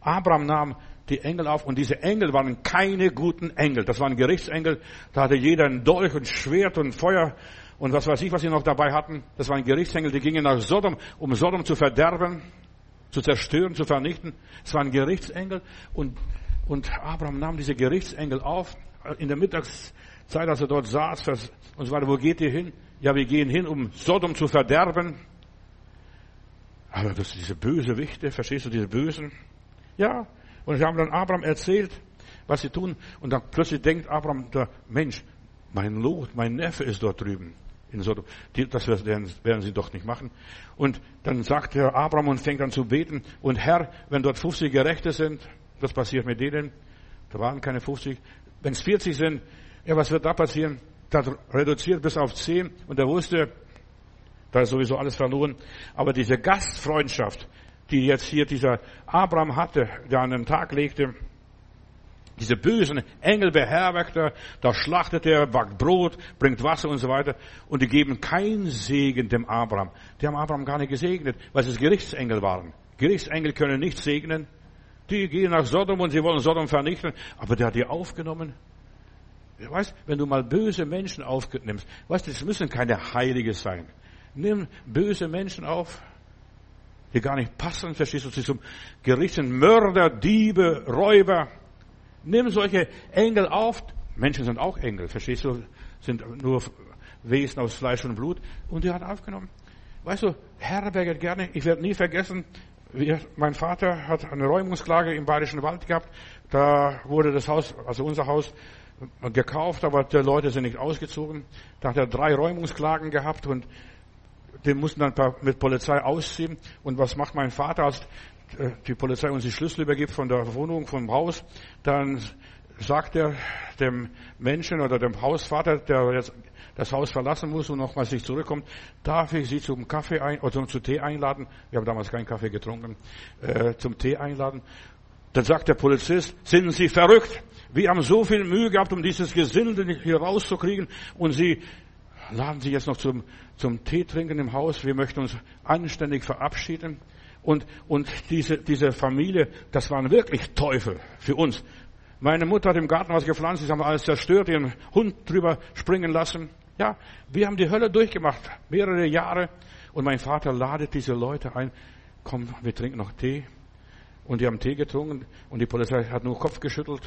Abraham nahm die Engel auf und diese Engel waren keine guten Engel. Das waren Gerichtsengel. Da hatte jeder ein Dolch und Schwert und Feuer und was weiß ich, was sie noch dabei hatten. Das waren Gerichtsengel, die gingen nach Sodom, um Sodom zu verderben, zu zerstören, zu vernichten. Es waren Gerichtsengel und, und Abraham nahm diese Gerichtsengel auf. In der Mittags, Zeit, als er dort saß und so weiter, wo geht ihr hin? Ja, wir gehen hin, um Sodom zu verderben. Aber das diese böse Wichte, verstehst du, diese Bösen? Ja, und sie haben dann Abraham erzählt, was sie tun. Und dann plötzlich denkt Abraham, der Mensch, mein Lot, mein Neffe ist dort drüben in Sodom. Das werden, sie doch nicht machen. Und dann sagt der Abraham und fängt an zu beten. Und Herr, wenn dort 50 Gerechte sind, was passiert mit denen? Da waren keine 50. Wenn es 40 sind, ja, was wird da passieren? Das reduziert bis auf zehn und er wusste, da ist sowieso alles verloren. Aber diese Gastfreundschaft, die jetzt hier dieser Abraham hatte, der an den Tag legte, diese bösen Engel beherbergte, da schlachtet er, backt Brot, bringt Wasser und so weiter. Und die geben keinen Segen dem Abraham. Die haben Abraham gar nicht gesegnet, weil es Gerichtsengel waren. Gerichtsengel können nicht segnen. Die gehen nach Sodom und sie wollen Sodom vernichten. Aber der hat die aufgenommen. Weißt, wenn du mal böse Menschen aufnimmst, weißt du, das müssen keine Heilige sein. Nimm böse Menschen auf, die gar nicht passen, verstehst du, zum sind Mörder, Diebe, Räuber. Nimm solche Engel auf. Menschen sind auch Engel, verstehst du, sind nur Wesen aus Fleisch und Blut. Und die hat aufgenommen. Weißt du, herberget gerne. Ich werde nie vergessen, wir, mein Vater hat eine Räumungsklage im Bayerischen Wald gehabt. Da wurde das Haus, also unser Haus, gekauft, aber die Leute sind nicht ausgezogen. Da hat er drei Räumungsklagen gehabt und die mussten dann mit Polizei ausziehen. Und was macht mein Vater, als die Polizei uns die Schlüssel übergibt von der Wohnung, vom Haus? Dann sagt er dem Menschen oder dem Hausvater, der jetzt das Haus verlassen muss und nochmals nicht zurückkommt, darf ich Sie zum Kaffee ein, oder zum Tee einladen? Wir haben damals keinen Kaffee getrunken, äh, zum Tee einladen. Dann sagt der Polizist, sind Sie verrückt? Wir haben so viel Mühe gehabt, um dieses Gesinde hier rauszukriegen und Sie laden Sie jetzt noch zum, zum Tee trinken im Haus. Wir möchten uns anständig verabschieden. Und, und diese, diese Familie, das waren wirklich Teufel für uns. Meine Mutter hat im Garten was gepflanzt, sie haben alles zerstört, ihren Hund drüber springen lassen. Ja, wir haben die Hölle durchgemacht, mehrere Jahre. Und mein Vater ladet diese Leute ein, komm, wir trinken noch Tee. Und die haben Tee getrunken und die Polizei hat nur Kopf geschüttelt.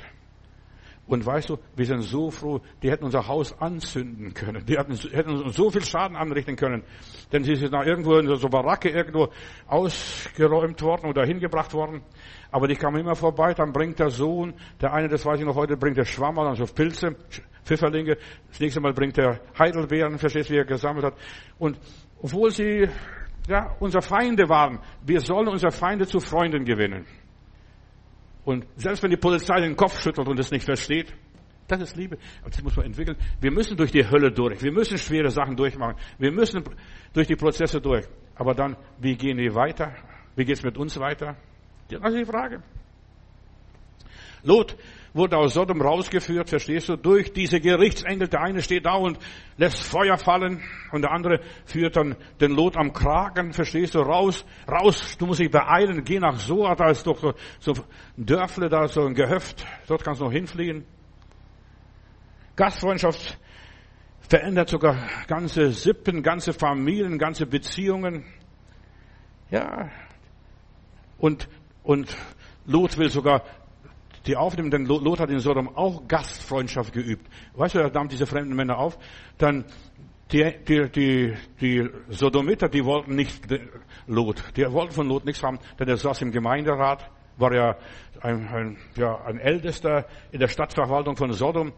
Und weißt du, wir sind so froh, die hätten unser Haus anzünden können. Die hätten, hätten uns so viel Schaden anrichten können. Denn sie sind nach irgendwo in so Baracke irgendwo ausgeräumt worden oder hingebracht worden. Aber die kamen immer vorbei, dann bringt der Sohn, der eine, das weiß ich noch heute, bringt der Schwammerl, also Pilze, Pfifferlinge. Das nächste Mal bringt er Heidelbeeren, verstehst du, wie er gesammelt hat. Und obwohl sie, ja, unsere Feinde waren, wir sollen unsere Feinde zu Freunden gewinnen. Und selbst wenn die Polizei den Kopf schüttelt und es nicht versteht, das ist Liebe. Aber das muss man entwickeln. Wir müssen durch die Hölle durch. Wir müssen schwere Sachen durchmachen. Wir müssen durch die Prozesse durch. Aber dann, wie gehen wir weiter? Wie geht's mit uns weiter? Das ist die Frage. Lot wurde aus Sodom rausgeführt, verstehst du, durch diese Gerichtsengel. Der eine steht da und lässt Feuer fallen und der andere führt dann den Lot am Kragen, verstehst du, raus, raus, du musst dich beeilen, geh nach Soa, da ist doch so, so ein Dörfle, da ist so ein Gehöft, dort kannst du noch hinfliehen. Gastfreundschaft verändert sogar ganze Sippen, ganze Familien, ganze Beziehungen. Ja. Und, und Lot will sogar die aufnehmen, denn Lot hat in Sodom auch Gastfreundschaft geübt. Weißt du, er nahm diese fremden Männer auf, dann die, die, die, die Sodomiter, die wollten nicht Lot, die wollten von Lot nichts haben, denn er saß im Gemeinderat, war ja ein, ein, ja, ein Ältester in der Stadtverwaltung von Sodom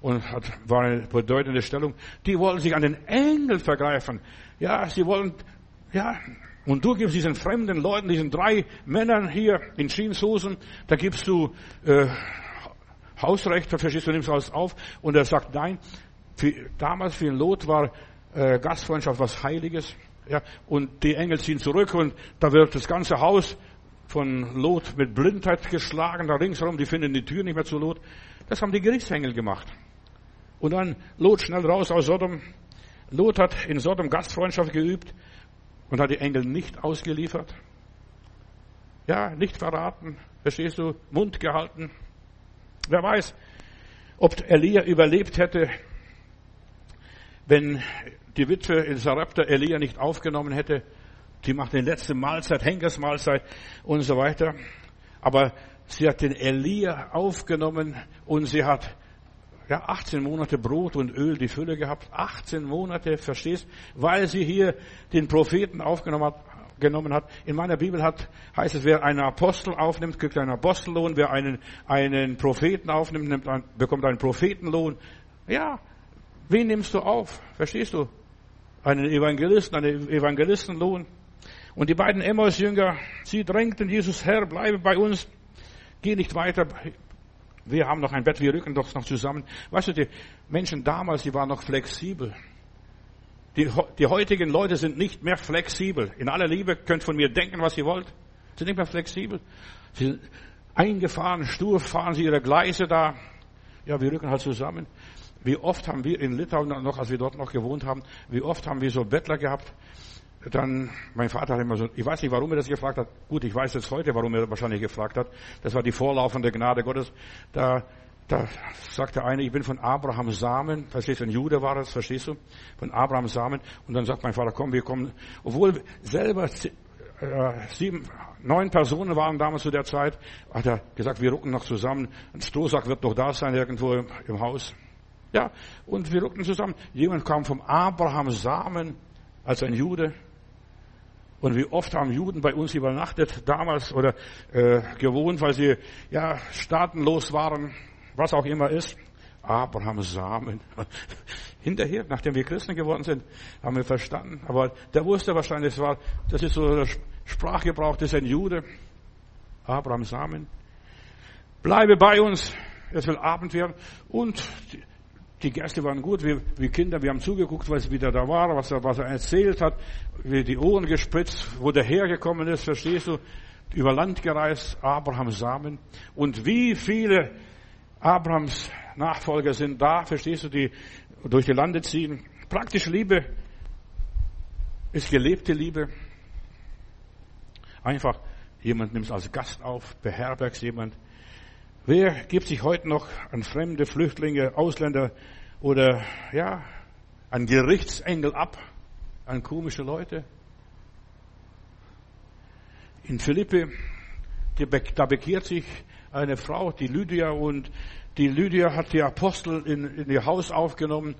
und hat, war eine bedeutende Stellung. Die wollten sich an den Engel vergreifen. Ja, sie wollen, ja, und du gibst diesen fremden Leuten, diesen drei Männern hier in Jeanshosen, da gibst du äh, Hausrecht, verstehst du, nimmst alles auf. Und er sagt, nein, für, damals für den Lot war äh, Gastfreundschaft was Heiliges. Ja, und die Engel ziehen zurück und da wird das ganze Haus von Lot mit Blindheit geschlagen, da ringsherum, die finden die Tür nicht mehr zu Lot. Das haben die Gerichtsengel gemacht. Und dann Lot schnell raus aus Sodom. Lot hat in Sodom Gastfreundschaft geübt und hat die Engel nicht ausgeliefert? Ja, nicht verraten. Verstehst du? Mund gehalten. Wer weiß, ob Elia überlebt hätte, wenn die Witwe in Sarepta Elia nicht aufgenommen hätte. Die macht die letzte Mahlzeit, Henkersmahlzeit und so weiter. Aber sie hat den Elia aufgenommen und sie hat ja, 18 Monate Brot und Öl die Fülle gehabt. 18 Monate, verstehst? Weil sie hier den Propheten aufgenommen hat, genommen hat. In meiner Bibel hat, heißt es, wer einen Apostel aufnimmt, kriegt einen Apostelllohn. Wer einen, einen Propheten aufnimmt, nimmt ein, bekommt einen Prophetenlohn. Ja, wen nimmst du auf? Verstehst du? Einen Evangelisten, einen Evangelistenlohn. Und die beiden Emmaus-Jünger, sie drängten Jesus, Herr, bleibe bei uns, geh nicht weiter, wir haben noch ein Bett, wir rücken doch noch zusammen. Weißt du, die Menschen damals, die waren noch flexibel. Die, die heutigen Leute sind nicht mehr flexibel. In aller Liebe könnt von mir denken, was ihr wollt. Sie sind nicht mehr flexibel. Sie sind eingefahren, stur fahren sie ihre Gleise da. Ja, wir rücken halt zusammen. Wie oft haben wir in Litauen noch, als wir dort noch gewohnt haben, wie oft haben wir so Bettler gehabt, dann, mein Vater hat immer so, ich weiß nicht, warum er das gefragt hat. Gut, ich weiß jetzt heute, warum er wahrscheinlich gefragt hat. Das war die vorlaufende Gnade Gottes. Da, da sagt der eine, ich bin von Abrahams Samen, verstehst du, ein Jude war das, verstehst du? Von Abrahams Samen. Und dann sagt mein Vater, komm, wir kommen, obwohl selber äh, sieben, neun Personen waren damals zu der Zeit, hat er gesagt, wir rucken noch zusammen. Ein Strohsack wird noch da sein, irgendwo im, im Haus. Ja, und wir ruckten zusammen. Jemand kam vom Abrahams Samen als ein Jude. Und wie oft haben Juden bei uns übernachtet damals oder äh, gewohnt, weil sie ja staatenlos waren, was auch immer ist. Abrahams Samen. Hinterher, nachdem wir Christen geworden sind, haben wir verstanden. Aber der wusste wahrscheinlich, das, war, das ist so der Sprachgebrauch, das ist ein Jude. Abrahams Samen. Bleibe bei uns, es will Abend werden. Und die, Gäste waren gut, wir, wir Kinder, wir haben zugeguckt, was wieder da war, was er, was er erzählt hat, wie die Ohren gespritzt, wo der hergekommen ist, verstehst du? Über Land gereist, Abrahams Samen. Und wie viele Abrahams Nachfolger sind da, verstehst du, die durch die Lande ziehen. Praktische Liebe ist gelebte Liebe. Einfach jemand nimmt es als Gast auf, beherbergt jemand. Wer gibt sich heute noch an fremde Flüchtlinge, Ausländer oder ja, an Gerichtsengel ab, an komische Leute? In Philippi, da bekehrt sich eine Frau, die Lydia, und die Lydia hat die Apostel in, in ihr Haus aufgenommen.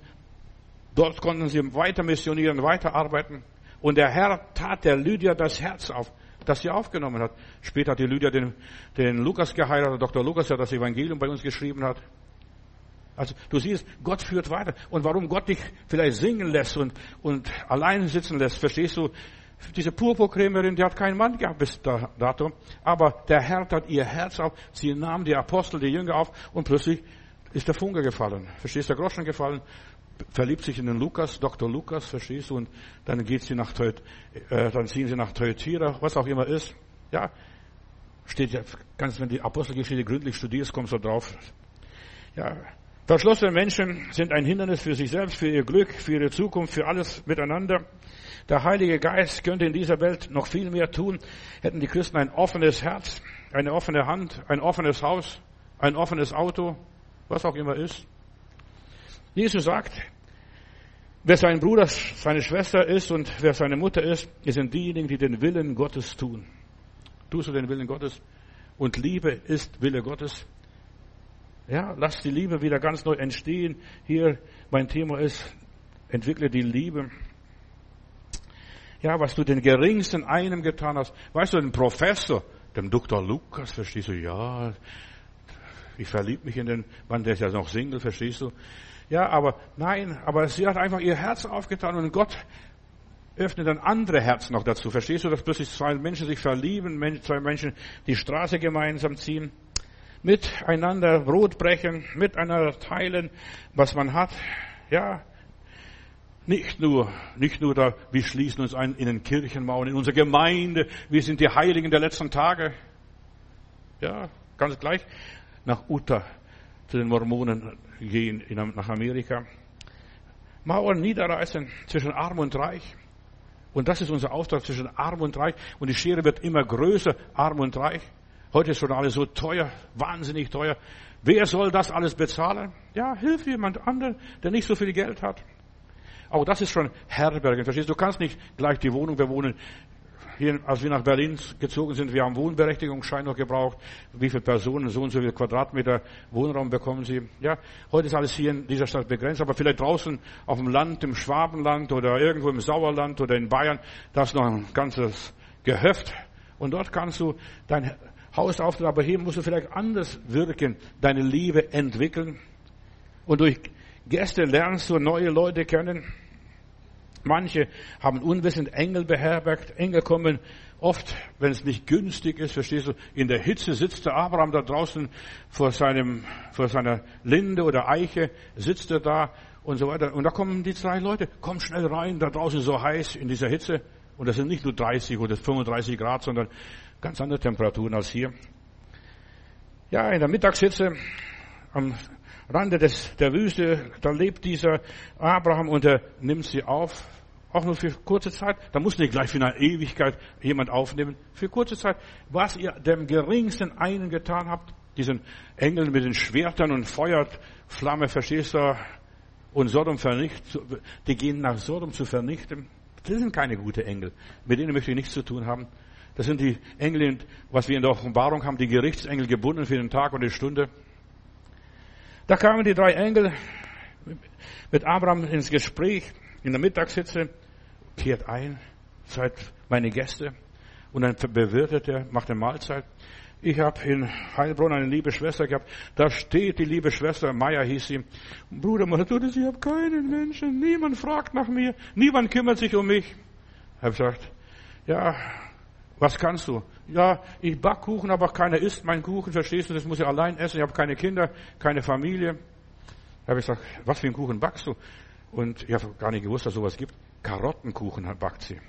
Dort konnten sie weiter missionieren, weiter arbeiten. Und der Herr tat der Lydia das Herz auf, das sie aufgenommen hat. Später hat die Lydia den, den Lukas geheiratet, Dr. Lukas, der das Evangelium bei uns geschrieben hat. Also du siehst, Gott führt weiter. Und warum Gott dich vielleicht singen lässt und, und allein sitzen lässt, verstehst du? Diese Purpurkrämerin, die hat keinen Mann gehabt bis dato. Aber der Herr tat ihr Herz auf. Sie nahm die Apostel, die Jünger auf und plötzlich ist der Funke gefallen. Verstehst du, der Groschen gefallen. Verliebt sich in den Lukas, Dr. Lukas, verstehst du? Und dann geht sie nach äh, dann ziehen sie nach Teutira, was auch immer ist. Ja, steht ja, ganz, wenn die Apostelgeschichte gründlich studierst, kommst du drauf. Ja, verschlossene Menschen sind ein Hindernis für sich selbst, für ihr Glück, für ihre Zukunft, für alles miteinander. Der Heilige Geist könnte in dieser Welt noch viel mehr tun, hätten die Christen ein offenes Herz, eine offene Hand, ein offenes Haus, ein offenes Auto, was auch immer ist. Jesus sagt, wer sein Bruder, seine Schwester ist und wer seine Mutter ist, sind diejenigen, die den Willen Gottes tun. Tust du den Willen Gottes? Und Liebe ist Wille Gottes. Ja, lass die Liebe wieder ganz neu entstehen. Hier mein Thema ist, entwickle die Liebe. Ja, was du den geringsten einem getan hast. Weißt du, den Professor, dem Dr. Lukas, verstehst du? Ja, ich verlieb mich in den Mann, der ist ja noch Single, verstehst du? Ja, aber nein, aber sie hat einfach ihr Herz aufgetan und Gott öffnet dann andere Herzen noch dazu. Verstehst du, dass plötzlich zwei Menschen sich verlieben, zwei Menschen die Straße gemeinsam ziehen, miteinander Brot brechen, miteinander teilen, was man hat. Ja, nicht nur, nicht nur da, wir schließen uns ein in den Kirchenmauern, in unserer Gemeinde, wir sind die Heiligen der letzten Tage. Ja, ganz gleich nach Utah zu den Mormonen gehen, nach Amerika. Mauern niederreißen zwischen Arm und Reich. Und das ist unser Auftrag zwischen Arm und Reich. Und die Schere wird immer größer, Arm und Reich. Heute ist schon alles so teuer, wahnsinnig teuer. Wer soll das alles bezahlen? Ja, hilf jemand anderen, der nicht so viel Geld hat. Auch das ist schon Herbergen. Verstehst du? Du kannst nicht gleich die Wohnung bewohnen. Hier, als wir nach Berlin gezogen sind, wir haben Wohnberechtigungsschein noch gebraucht. Wie viele Personen, so und so viele Quadratmeter Wohnraum bekommen sie? Ja, heute ist alles hier in dieser Stadt begrenzt, aber vielleicht draußen auf dem Land, im Schwabenland oder irgendwo im Sauerland oder in Bayern, da ist noch ein ganzes Gehöft. Und dort kannst du dein Haus aufnehmen, aber hier musst du vielleicht anders wirken, deine Liebe entwickeln. Und durch Gäste lernst du neue Leute kennen. Manche haben unwissend Engel beherbergt. Engel kommen oft, wenn es nicht günstig ist, verstehst du, in der Hitze sitzt der Abraham da draußen vor seinem, vor seiner Linde oder Eiche, sitzt er da und so weiter. Und da kommen die zwei Leute, komm schnell rein, da draußen so heiß in dieser Hitze. Und das sind nicht nur 30 oder 35 Grad, sondern ganz andere Temperaturen als hier. Ja, in der Mittagshitze am Rande des, der Wüste, da lebt dieser Abraham und er nimmt sie auf, auch nur für kurze Zeit. Da muss nicht gleich für eine Ewigkeit jemand aufnehmen. Für kurze Zeit. Was ihr dem geringsten einen getan habt, diesen Engeln mit den Schwertern und Feuerflamme, verstehst du, und Sodom vernichtet, die gehen nach Sodom zu vernichten. Das sind keine guten Engel. Mit denen möchte ich nichts zu tun haben. Das sind die Engel, was wir in der Offenbarung haben, die Gerichtsengel gebunden für den Tag und die Stunde. Da kamen die drei Engel mit Abraham ins Gespräch in der Mittagshitze, kehrt ein, seid meine Gäste. Und dann bewirtet er, macht eine Mahlzeit. Ich habe in Heilbronn eine liebe Schwester gehabt. Da steht die liebe Schwester, Meier hieß sie. Bruder, es, ich habe keinen Menschen. Niemand fragt nach mir. Niemand kümmert sich um mich. Ich habe gesagt, ja, was kannst du? Ja, ich back Kuchen, aber keiner isst meinen Kuchen, verstehst du? Das muss ich allein essen. Ich habe keine Kinder, keine Familie. Da habe ich gesagt, was für einen Kuchen backst du? Und ich habe gar nicht gewusst, dass sowas gibt. Karottenkuchen backt sie.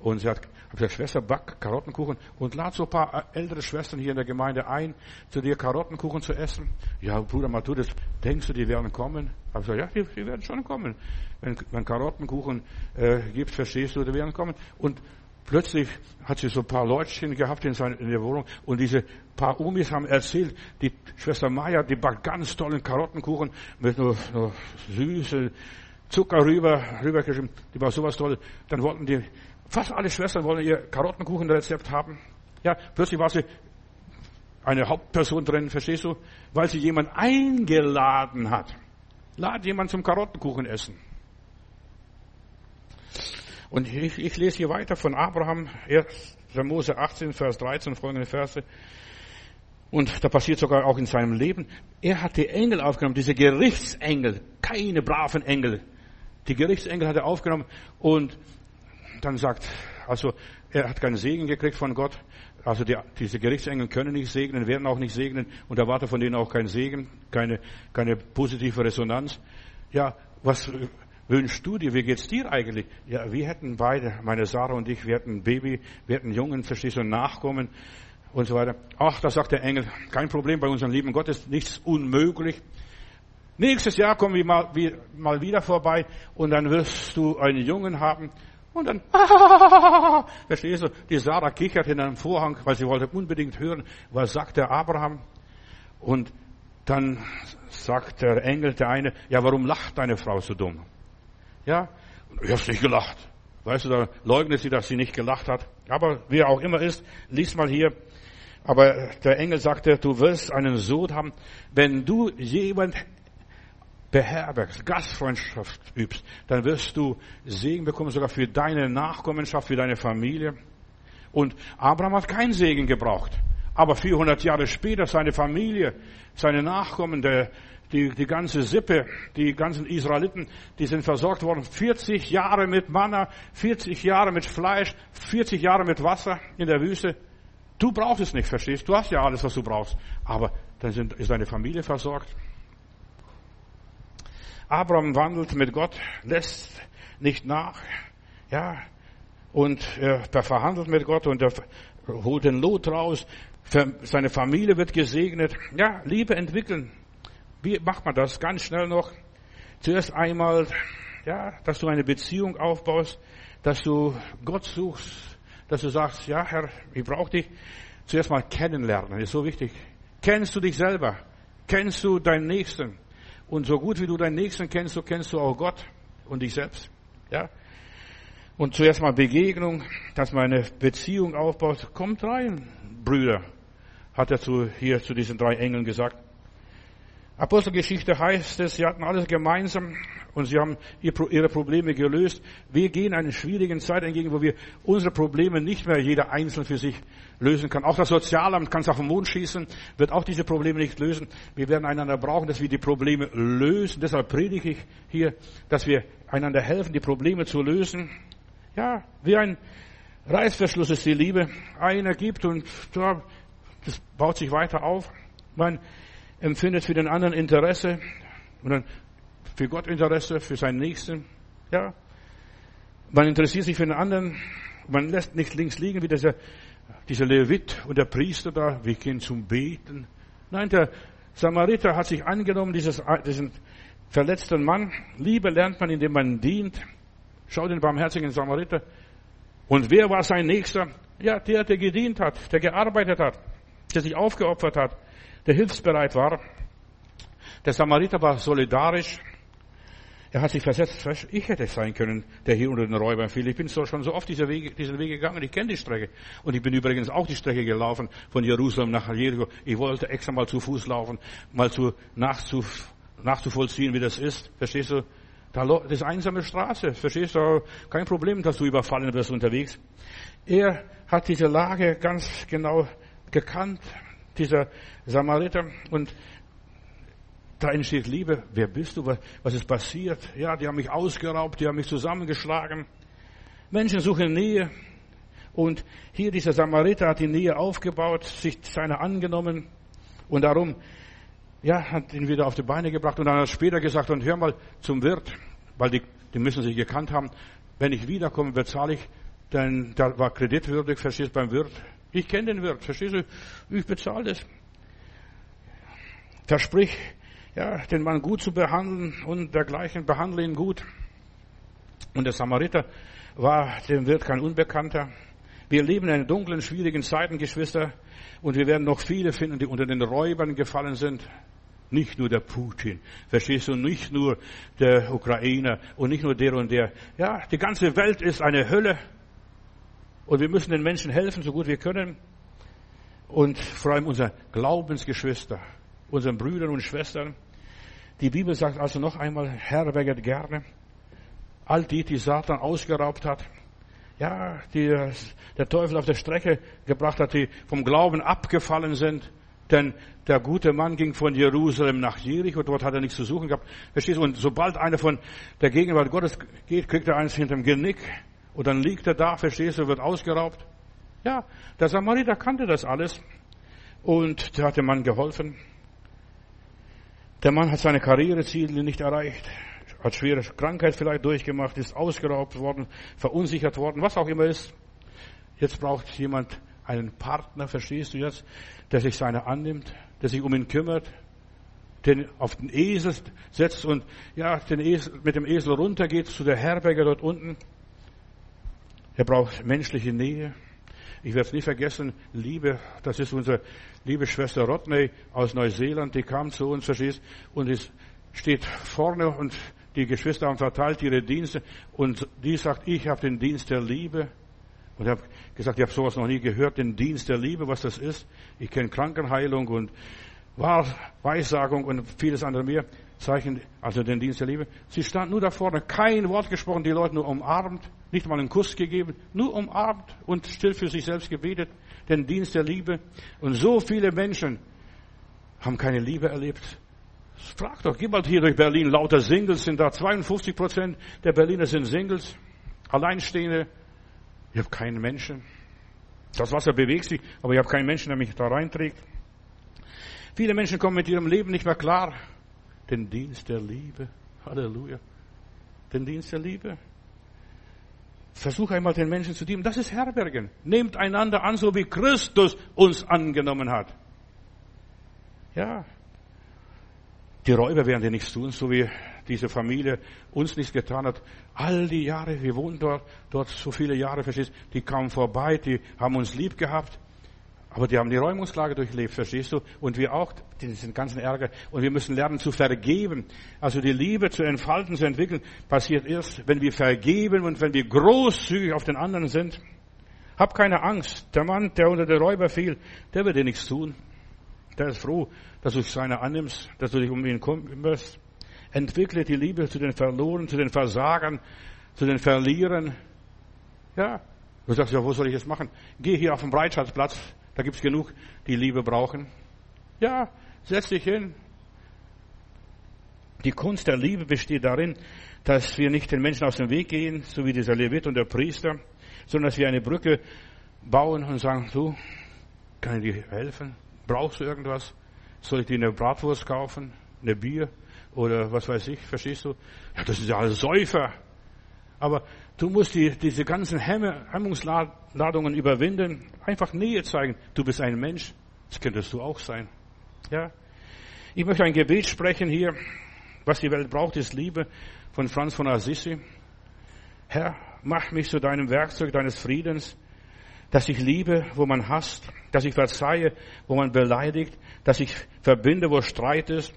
Und sie hat gesagt, Schwester, back Karottenkuchen und lad so ein paar ältere Schwestern hier in der Gemeinde ein, zu dir Karottenkuchen zu essen. Ja, Bruder Matthäus, denkst du, die werden kommen? Ich habe gesagt, ja, die, die, werden schon kommen. Wenn man Karottenkuchen äh, gibt, verstehst du, die werden kommen. Und plötzlich hat sie so ein paar Leutchen gehabt in, seine, in der Wohnung und diese paar Omis haben erzählt, die Schwester Maya, die backt ganz tollen Karottenkuchen mit nur, nur süße Zucker rüber, rübergeschrieben, die war sowas toll. Dann wollten die Fast alle Schwestern wollen ihr Karottenkuchenrezept haben. Ja, plötzlich war sie eine Hauptperson drin, verstehst du? Weil sie jemand eingeladen hat. Lad jemand zum Karottenkuchen essen. Und ich, ich lese hier weiter von Abraham, 1. Mose 18, Vers 13, folgende Verse. Und da passiert sogar auch in seinem Leben. Er hat die Engel aufgenommen, diese Gerichtsengel, keine braven Engel. Die Gerichtsengel hat er aufgenommen und dann sagt, also er hat keinen Segen gekriegt von Gott. Also die, diese Gerichtsengel können nicht segnen, werden auch nicht segnen und erwarte von denen auch keinen Segen, keine, keine positive Resonanz. Ja, was wünschst du dir? Wie geht's dir eigentlich? Ja, wir hätten beide, meine Sarah und ich, wir hätten ein Baby, wir hätten Jungen, verstehst du, Nachkommen und so weiter. Ach, da sagt der Engel, kein Problem bei unserem lieben Gott ist nichts unmöglich. Nächstes Jahr kommen wir mal, mal wieder vorbei und dann wirst du einen Jungen haben und dann, verstehst du, die Sarah kichert in einem Vorhang, weil sie wollte unbedingt hören, was sagt der Abraham. Und dann sagt der Engel, der eine, ja, warum lacht deine Frau so dumm? Ja, du hast nicht gelacht. Weißt du, da leugnet sie, dass sie nicht gelacht hat. Aber wie er auch immer ist, lies mal hier. Aber der Engel sagte, du wirst einen Sohn haben, wenn du jemand beherbergst, Gastfreundschaft übst, dann wirst du Segen bekommen, sogar für deine Nachkommenschaft, für deine Familie. Und Abraham hat keinen Segen gebraucht. Aber 400 Jahre später seine Familie, seine Nachkommen, der, die, die ganze Sippe, die ganzen Israeliten, die sind versorgt worden. 40 Jahre mit Manna, 40 Jahre mit Fleisch, 40 Jahre mit Wasser in der Wüste. Du brauchst es nicht, verstehst? Du hast ja alles, was du brauchst. Aber dann sind, ist deine Familie versorgt. Abraham wandelt mit Gott, lässt nicht nach, ja, und er verhandelt mit Gott und er holt den Lot raus. Seine Familie wird gesegnet. Ja, Liebe entwickeln. Wie macht man das? Ganz schnell noch. Zuerst einmal, ja, dass du eine Beziehung aufbaust, dass du Gott suchst, dass du sagst, ja, Herr, ich brauche dich. Zuerst mal kennenlernen, ist so wichtig. Kennst du dich selber? Kennst du deinen Nächsten? Und so gut wie du deinen Nächsten kennst, so kennst du auch Gott und dich selbst. Ja? Und zuerst mal Begegnung, dass man eine Beziehung aufbaut. Kommt rein, Brüder, hat er zu, hier zu diesen drei Engeln gesagt. Apostelgeschichte heißt es, sie hatten alles gemeinsam und sie haben ihre Probleme gelöst. Wir gehen einer schwierigen Zeit entgegen, wo wir unsere Probleme nicht mehr jeder einzeln für sich lösen kann. Auch das Sozialamt kann es auf den Mond schießen, wird auch diese Probleme nicht lösen. Wir werden einander brauchen, dass wir die Probleme lösen. Deshalb predige ich hier, dass wir einander helfen, die Probleme zu lösen. Ja, wie ein Reißverschluss ist die Liebe. Einer gibt und das baut sich weiter auf. Man empfindet für den anderen Interesse und dann für Gott Interesse, für seinen Nächsten. Ja, man interessiert sich für den anderen. Man lässt nicht links liegen, wie dieser, dieser Levit und der Priester da. Wir gehen zum Beten. Nein, der Samariter hat sich angenommen, dieses, diesen verletzten Mann. Liebe lernt man, indem man dient. Schau den barmherzigen Samariter. Und wer war sein Nächster? Ja, der, der gedient hat, der gearbeitet hat, der sich aufgeopfert hat der hilfsbereit war. Der Samariter war solidarisch. Er hat sich versetzt. Ich hätte es sein können, der hier unter den Räubern fiel. Ich bin so, schon so oft diese Wege, diesen Weg gegangen. Ich kenne die Strecke. Und ich bin übrigens auch die Strecke gelaufen von Jerusalem nach Jericho. Ich wollte extra mal zu Fuß laufen, mal zu, nachzu, nachzuvollziehen, wie das ist. Verstehst du? Da, das ist einsame Straße. Verstehst du? Kein Problem, dass du überfallen wirst unterwegs. Er hat diese Lage ganz genau gekannt dieser Samariter. Und da entsteht Liebe. Wer bist du? Was ist passiert? Ja, die haben mich ausgeraubt, die haben mich zusammengeschlagen. Menschen suchen Nähe. Und hier dieser Samariter hat die Nähe aufgebaut, sich seiner angenommen. Und darum, ja, hat ihn wieder auf die Beine gebracht. Und dann hat er später gesagt, und hör mal zum Wirt, weil die, die müssen sich gekannt haben. Wenn ich wiederkomme, bezahle ich, denn da war kreditwürdig, verstehst beim Wirt. Ich kenne den Wirt, verstehst du? Ich bezahle das. Versprich, ja, den Mann gut zu behandeln und dergleichen, behandle ihn gut. Und der Samariter war dem Wirt kein Unbekannter. Wir leben in dunklen, schwierigen Zeiten, Geschwister, und wir werden noch viele finden, die unter den Räubern gefallen sind. Nicht nur der Putin, verstehst du, nicht nur der Ukrainer und nicht nur der und der. Ja, die ganze Welt ist eine Hölle. Und wir müssen den Menschen helfen, so gut wir können. Und vor allem unseren Glaubensgeschwister, unseren Brüdern und Schwestern. Die Bibel sagt also noch einmal, herberget gerne all die, die Satan ausgeraubt hat. Ja, die der Teufel auf der Strecke gebracht hat, die vom Glauben abgefallen sind. Denn der gute Mann ging von Jerusalem nach Jericho, dort hat er nichts zu suchen gehabt. Verstehst du? Und sobald einer von der Gegenwart Gottes geht, kriegt er eins hinterm Genick. Und dann liegt er da, verstehst du, wird ausgeraubt. Ja, der Samariter kannte das alles. Und der hat dem Mann geholfen. Der Mann hat seine Karriereziele nicht erreicht, hat schwere Krankheit vielleicht durchgemacht, ist ausgeraubt worden, verunsichert worden, was auch immer ist. Jetzt braucht jemand einen Partner, verstehst du jetzt, der sich seiner annimmt, der sich um ihn kümmert, den auf den Esel setzt und ja, den Esel, mit dem Esel runtergeht zu der Herberge dort unten. Er braucht menschliche Nähe. Ich werde es nie vergessen, Liebe, das ist unsere liebe Schwester Rodney aus Neuseeland, die kam zu uns, verstehst, und ist, steht vorne und die Geschwister haben verteilt ihre Dienste und die sagt, ich habe den Dienst der Liebe. Und ich habe gesagt, ich habe sowas noch nie gehört, den Dienst der Liebe, was das ist. Ich kenne Krankenheilung und Weissagung und vieles andere mehr. Zeichen, also den Dienst der Liebe. Sie stand nur da vorne, kein Wort gesprochen, die Leute nur umarmt, nicht mal einen Kuss gegeben, nur umarmt und still für sich selbst gebetet, den Dienst der Liebe. Und so viele Menschen haben keine Liebe erlebt. Frag doch, geh mal hier durch Berlin, lauter Singles sind da, 52 Prozent der Berliner sind Singles, Alleinstehende, ich habe keinen Menschen. Das Wasser bewegt sich, aber ich habe keinen Menschen, der mich da reinträgt. Viele Menschen kommen mit ihrem Leben nicht mehr klar. Den Dienst der Liebe. Halleluja. Den Dienst der Liebe. Versuche einmal den Menschen zu dienen. Das ist Herbergen. Nehmt einander an, so wie Christus uns angenommen hat. Ja. Die Räuber werden dir nichts tun, so wie diese Familie uns nichts getan hat. All die Jahre, wir wohnen dort, dort so viele Jahre, verstehst Die kamen vorbei, die haben uns lieb gehabt. Aber die haben die Räumungsklage durchlebt, verstehst du? Und wir auch, diesen ganzen Ärger. Und wir müssen lernen zu vergeben. Also die Liebe zu entfalten, zu entwickeln, passiert erst, wenn wir vergeben und wenn wir großzügig auf den anderen sind. Hab keine Angst. Der Mann, der unter der Räuber fiel, der wird dir nichts tun. Der ist froh, dass du seine annimmst, dass du dich um ihn kümmerst. Entwickle die Liebe zu den Verloren, zu den Versagern, zu den Verlierern. Ja. Du sagst, ja, wo soll ich das machen? Geh hier auf den Breitschatzplatz, da gibt's genug, die Liebe brauchen. Ja, setz dich hin. Die Kunst der Liebe besteht darin, dass wir nicht den Menschen aus dem Weg gehen, so wie dieser Levit und der Priester, sondern dass wir eine Brücke bauen und sagen, du, kann ich dir helfen? Brauchst du irgendwas? Soll ich dir eine Bratwurst kaufen? Eine Bier? Oder was weiß ich, verstehst du? Ja, das sind ja alles Säufer. Aber du musst die, diese ganzen Hemmungsladungen überwinden, einfach Nähe zeigen. Du bist ein Mensch, das könntest du auch sein. Ja? Ich möchte ein Gebet sprechen hier. Was die Welt braucht, ist Liebe von Franz von Assisi. Herr, mach mich zu deinem Werkzeug deines Friedens, dass ich liebe, wo man hasst, dass ich verzeihe, wo man beleidigt, dass ich verbinde, wo Streit ist.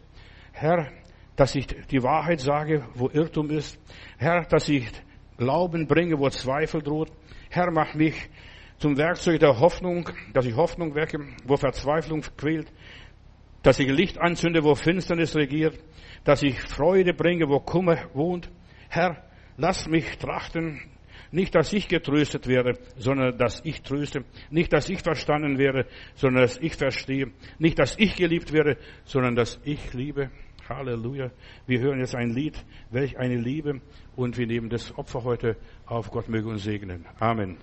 Herr, dass ich die Wahrheit sage, wo Irrtum ist. Herr, dass ich Glauben bringe, wo Zweifel droht. Herr, mach mich zum Werkzeug der Hoffnung, dass ich Hoffnung wecke, wo Verzweiflung quält, dass ich Licht anzünde, wo Finsternis regiert, dass ich Freude bringe, wo Kummer wohnt. Herr, lass mich trachten, nicht, dass ich getröstet werde, sondern dass ich tröste. Nicht, dass ich verstanden werde, sondern dass ich verstehe. Nicht, dass ich geliebt werde, sondern dass ich liebe. Halleluja. Wir hören jetzt ein Lied. Welch eine Liebe. Und wir nehmen das Opfer heute auf. Gott möge uns segnen. Amen.